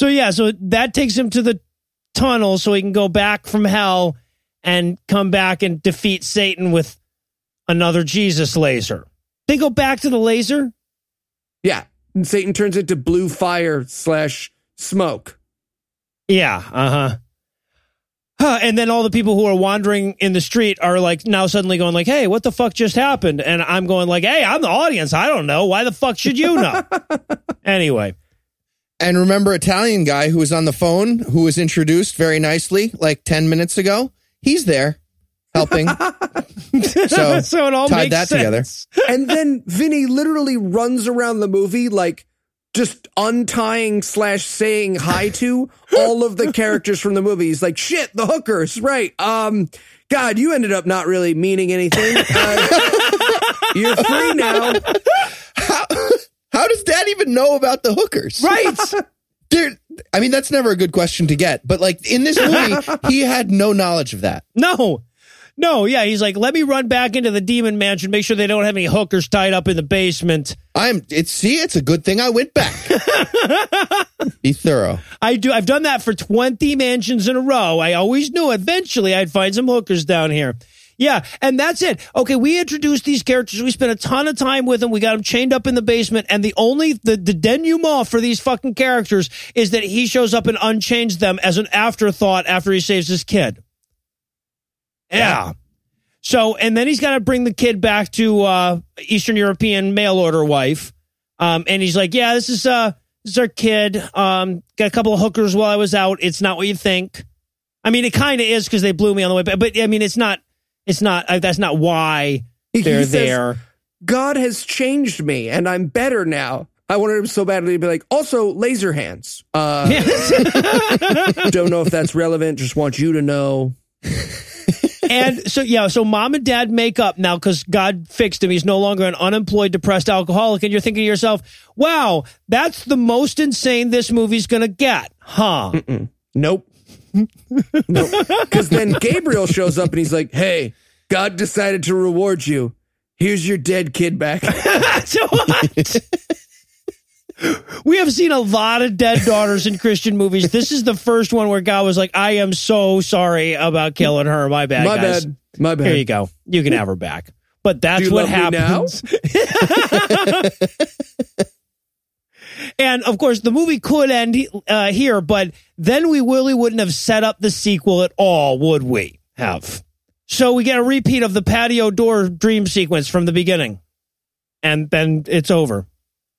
So yeah, so that takes him to the tunnel so he can go back from hell and come back and defeat Satan with another Jesus laser. They go back to the laser? Yeah, and Satan turns into blue fire slash smoke. Yeah, uh-huh. Huh, and then all the people who are wandering in the street are like now suddenly going like, "Hey, what the fuck just happened?" And I'm going like, "Hey, I'm the audience. I don't know. Why the fuck should you know?" anyway, And remember, Italian guy who was on the phone, who was introduced very nicely like 10 minutes ago? He's there helping. so, so it all tied makes that together. and then Vinny literally runs around the movie like just untying slash saying hi to all of the characters from the movie. He's like, shit, the hookers, right? Um, God, you ended up not really meaning anything. Uh, you're free now. how, how does dad even know about the hookers? Right. There, I mean, that's never a good question to get. But like in this movie, he had no knowledge of that. No. No, yeah, he's like, let me run back into the demon mansion, make sure they don't have any hookers tied up in the basement. I'm, it's, see, it's a good thing I went back. Be thorough. I do I've done that for 20 mansions in a row. I always knew eventually I'd find some hookers down here. Yeah, and that's it. Okay, we introduced these characters. We spent a ton of time with them. We got them chained up in the basement, and the only the the denouement for these fucking characters is that he shows up and unchains them as an afterthought after he saves his kid. Yeah. So, and then he's got to bring the kid back to uh, Eastern European mail order wife, um, and he's like, "Yeah, this is uh, this is our kid. Um, got a couple of hookers while I was out. It's not what you think. I mean, it kind of is because they blew me on the way back, but I mean, it's not. It's not. Uh, that's not why He they're says, there. God has changed me and I'm better now. I wanted him so badly to be like, also laser hands. Uh, don't know if that's relevant. Just want you to know. and so yeah, so mom and dad make up now because God fixed him. He's no longer an unemployed, depressed alcoholic. And you're thinking to yourself, "Wow, that's the most insane this movie's gonna get, huh?" Nope. nope. Because then Gabriel shows up and he's like, hey, God decided to reward you. Here's your dead kid back. So what? we have seen a lot of dead daughters in Christian movies. This is the first one where God was like, "I am so sorry about killing her. My bad, My guys. bad. My bad. Here you go. You can have her back." But that's what love me now? happens. And of course, the movie could end uh, here, but then we really wouldn't have set up the sequel at all, would we? Have. So we get a repeat of the patio door dream sequence from the beginning. And then it's over.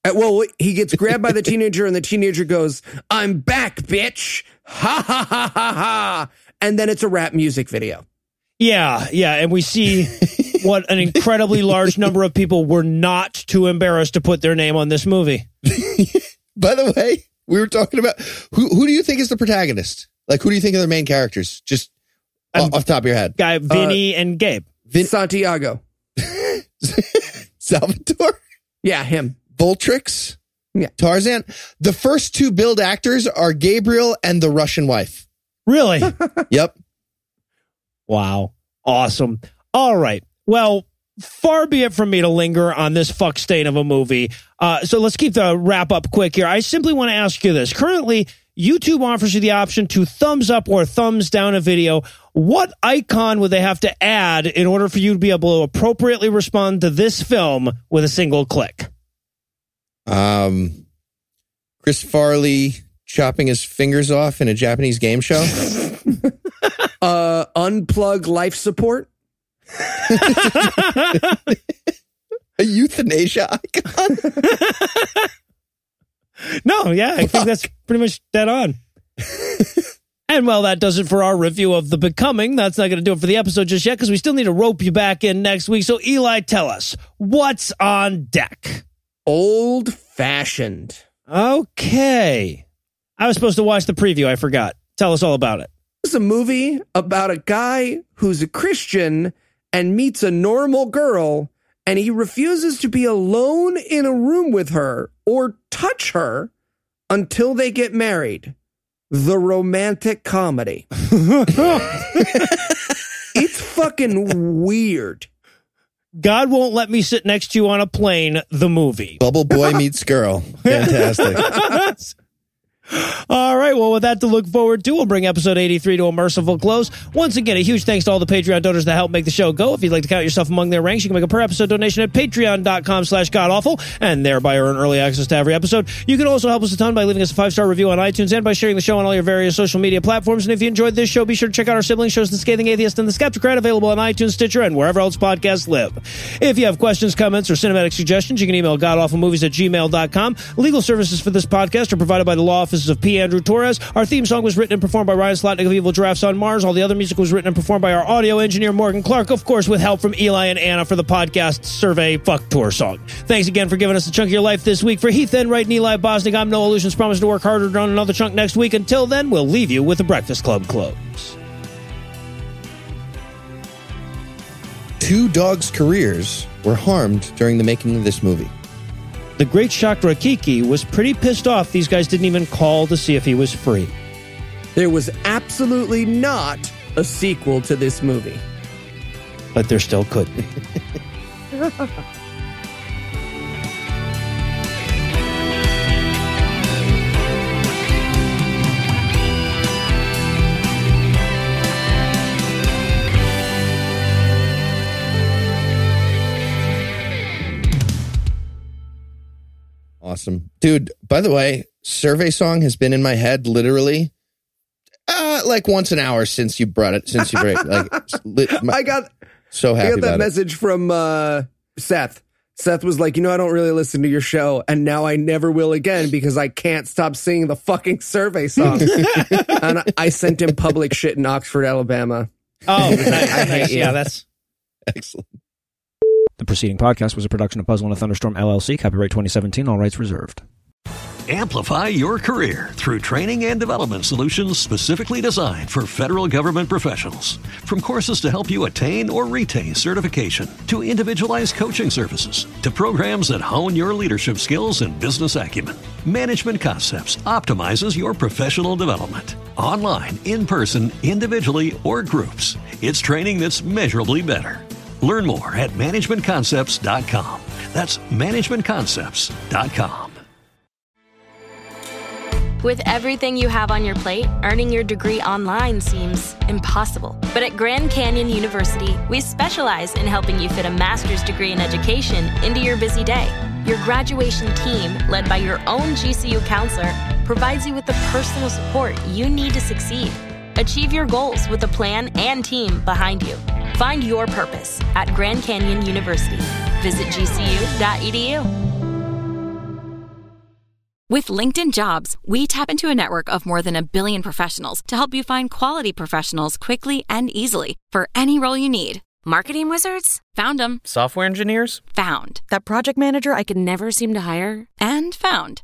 Uh, well, he gets grabbed by the teenager, and the teenager goes, "I'm back, bitch!" Ha ha ha ha ha! And then it's a rap music video. Yeah, yeah. And we see what an incredibly large number of people were not too embarrassed to put their name on this movie. By the way, we were talking about who who do you think is the protagonist? Like who do you think are the main characters? Just Um, off, off the top of your head. Guy Vinny and Gabe. Vin- Santiago. Salvatore? Yeah, him. Voltrix? Yeah. Tarzan? The first two billed actors are Gabriel and the Russian wife. Really? Yep. Wow. Awesome. All right. Well, far be it from me to linger on this fuck stain of a movie. Uh, so let's keep the wrap up quick here. I simply want to ask you this. Currently, YouTube offers you the option to thumbs up or thumbs down a video. What icon would they have to add in order for you to be able to appropriately respond to this film with a single click? Um Chris Farley chopping his fingers off in a Japanese game show. Uh, unplug life support. a euthanasia icon. No, yeah, I think that's pretty much dead on. and well, that does it for our review of The Becoming. That's not going to do it for the episode just yet because we still need to rope you back in next week. So, Eli, tell us what's on deck. Old fashioned. Okay. I was supposed to watch the preview. I forgot. Tell us all about it. It's a movie about a guy who's a Christian and meets a normal girl, and he refuses to be alone in a room with her or touch her until they get married. The romantic comedy. it's fucking weird. God won't let me sit next to you on a plane, the movie. Bubble boy meets girl. Fantastic. All right. Well, with that to look forward to, we'll bring episode 83 to a merciful close. Once again, a huge thanks to all the Patreon donors that help make the show go. If you'd like to count yourself among their ranks, you can make a per episode donation at patreon.com slash godawful and thereby earn early access to every episode. You can also help us a ton by leaving us a five-star review on iTunes and by sharing the show on all your various social media platforms. And if you enjoyed this show, be sure to check out our sibling shows, The Scathing Atheist and The Skeptocrat, available on iTunes, Stitcher, and wherever else podcasts live. If you have questions, comments, or cinematic suggestions, you can email godawfulmovies at gmail.com. Legal services for this podcast are provided by the law of P. Andrew Torres. Our theme song was written and performed by Ryan Slotnick of Evil Giraffes on Mars. All the other music was written and performed by our audio engineer, Morgan Clark, of course, with help from Eli and Anna for the podcast survey fuck tour song. Thanks again for giving us a chunk of your life this week. For Heath Enright and Eli Bosnick, I'm Noah Lugeons. Promise to work harder on another chunk next week. Until then, we'll leave you with the Breakfast Club close. Two dogs' careers were harmed during the making of this movie. The great Chakra Kiki was pretty pissed off these guys didn't even call to see if he was free. There was absolutely not a sequel to this movie. But there still could be. Awesome. Dude, by the way, survey song has been in my head literally uh, like once an hour since you brought it, since you brought it. Like, li- my- I got so happy. I happy got that about it. message from uh, Seth. Seth was like, you know, I don't really listen to your show, and now I never will again because I can't stop singing the fucking survey song. and I- I sent him public shit in Oxford, Alabama. Oh, nice, I hate nice. you. Yeah, that's. Excellent. The preceding podcast was a production of Puzzle and a Thunderstorm LLC, copyright 2017, all rights reserved. Amplify your career through training and development solutions specifically designed for federal government professionals. From courses to help you attain or retain certification, to individualized coaching services, to programs that hone your leadership skills and business acumen, Management Concepts optimizes your professional development. Online, in person, individually, or groups, it's training that's measurably better. Learn more at managementconcepts.com. That's managementconcepts.com. With everything you have on your plate, earning your degree online seems impossible. But at Grand Canyon University, we specialize in helping you fit a master's degree in education into your busy day. Your graduation team, led by your own GCU counselor, provides you with the personal support you need to succeed. Achieve your goals with a plan and team behind you. Find your purpose at Grand Canyon University. Visit gcu.edu. With LinkedIn Jobs, we tap into a network of more than a billion professionals to help you find quality professionals quickly and easily for any role you need. Marketing wizards? Found them. Software engineers? Found. That project manager I could never seem to hire? And found.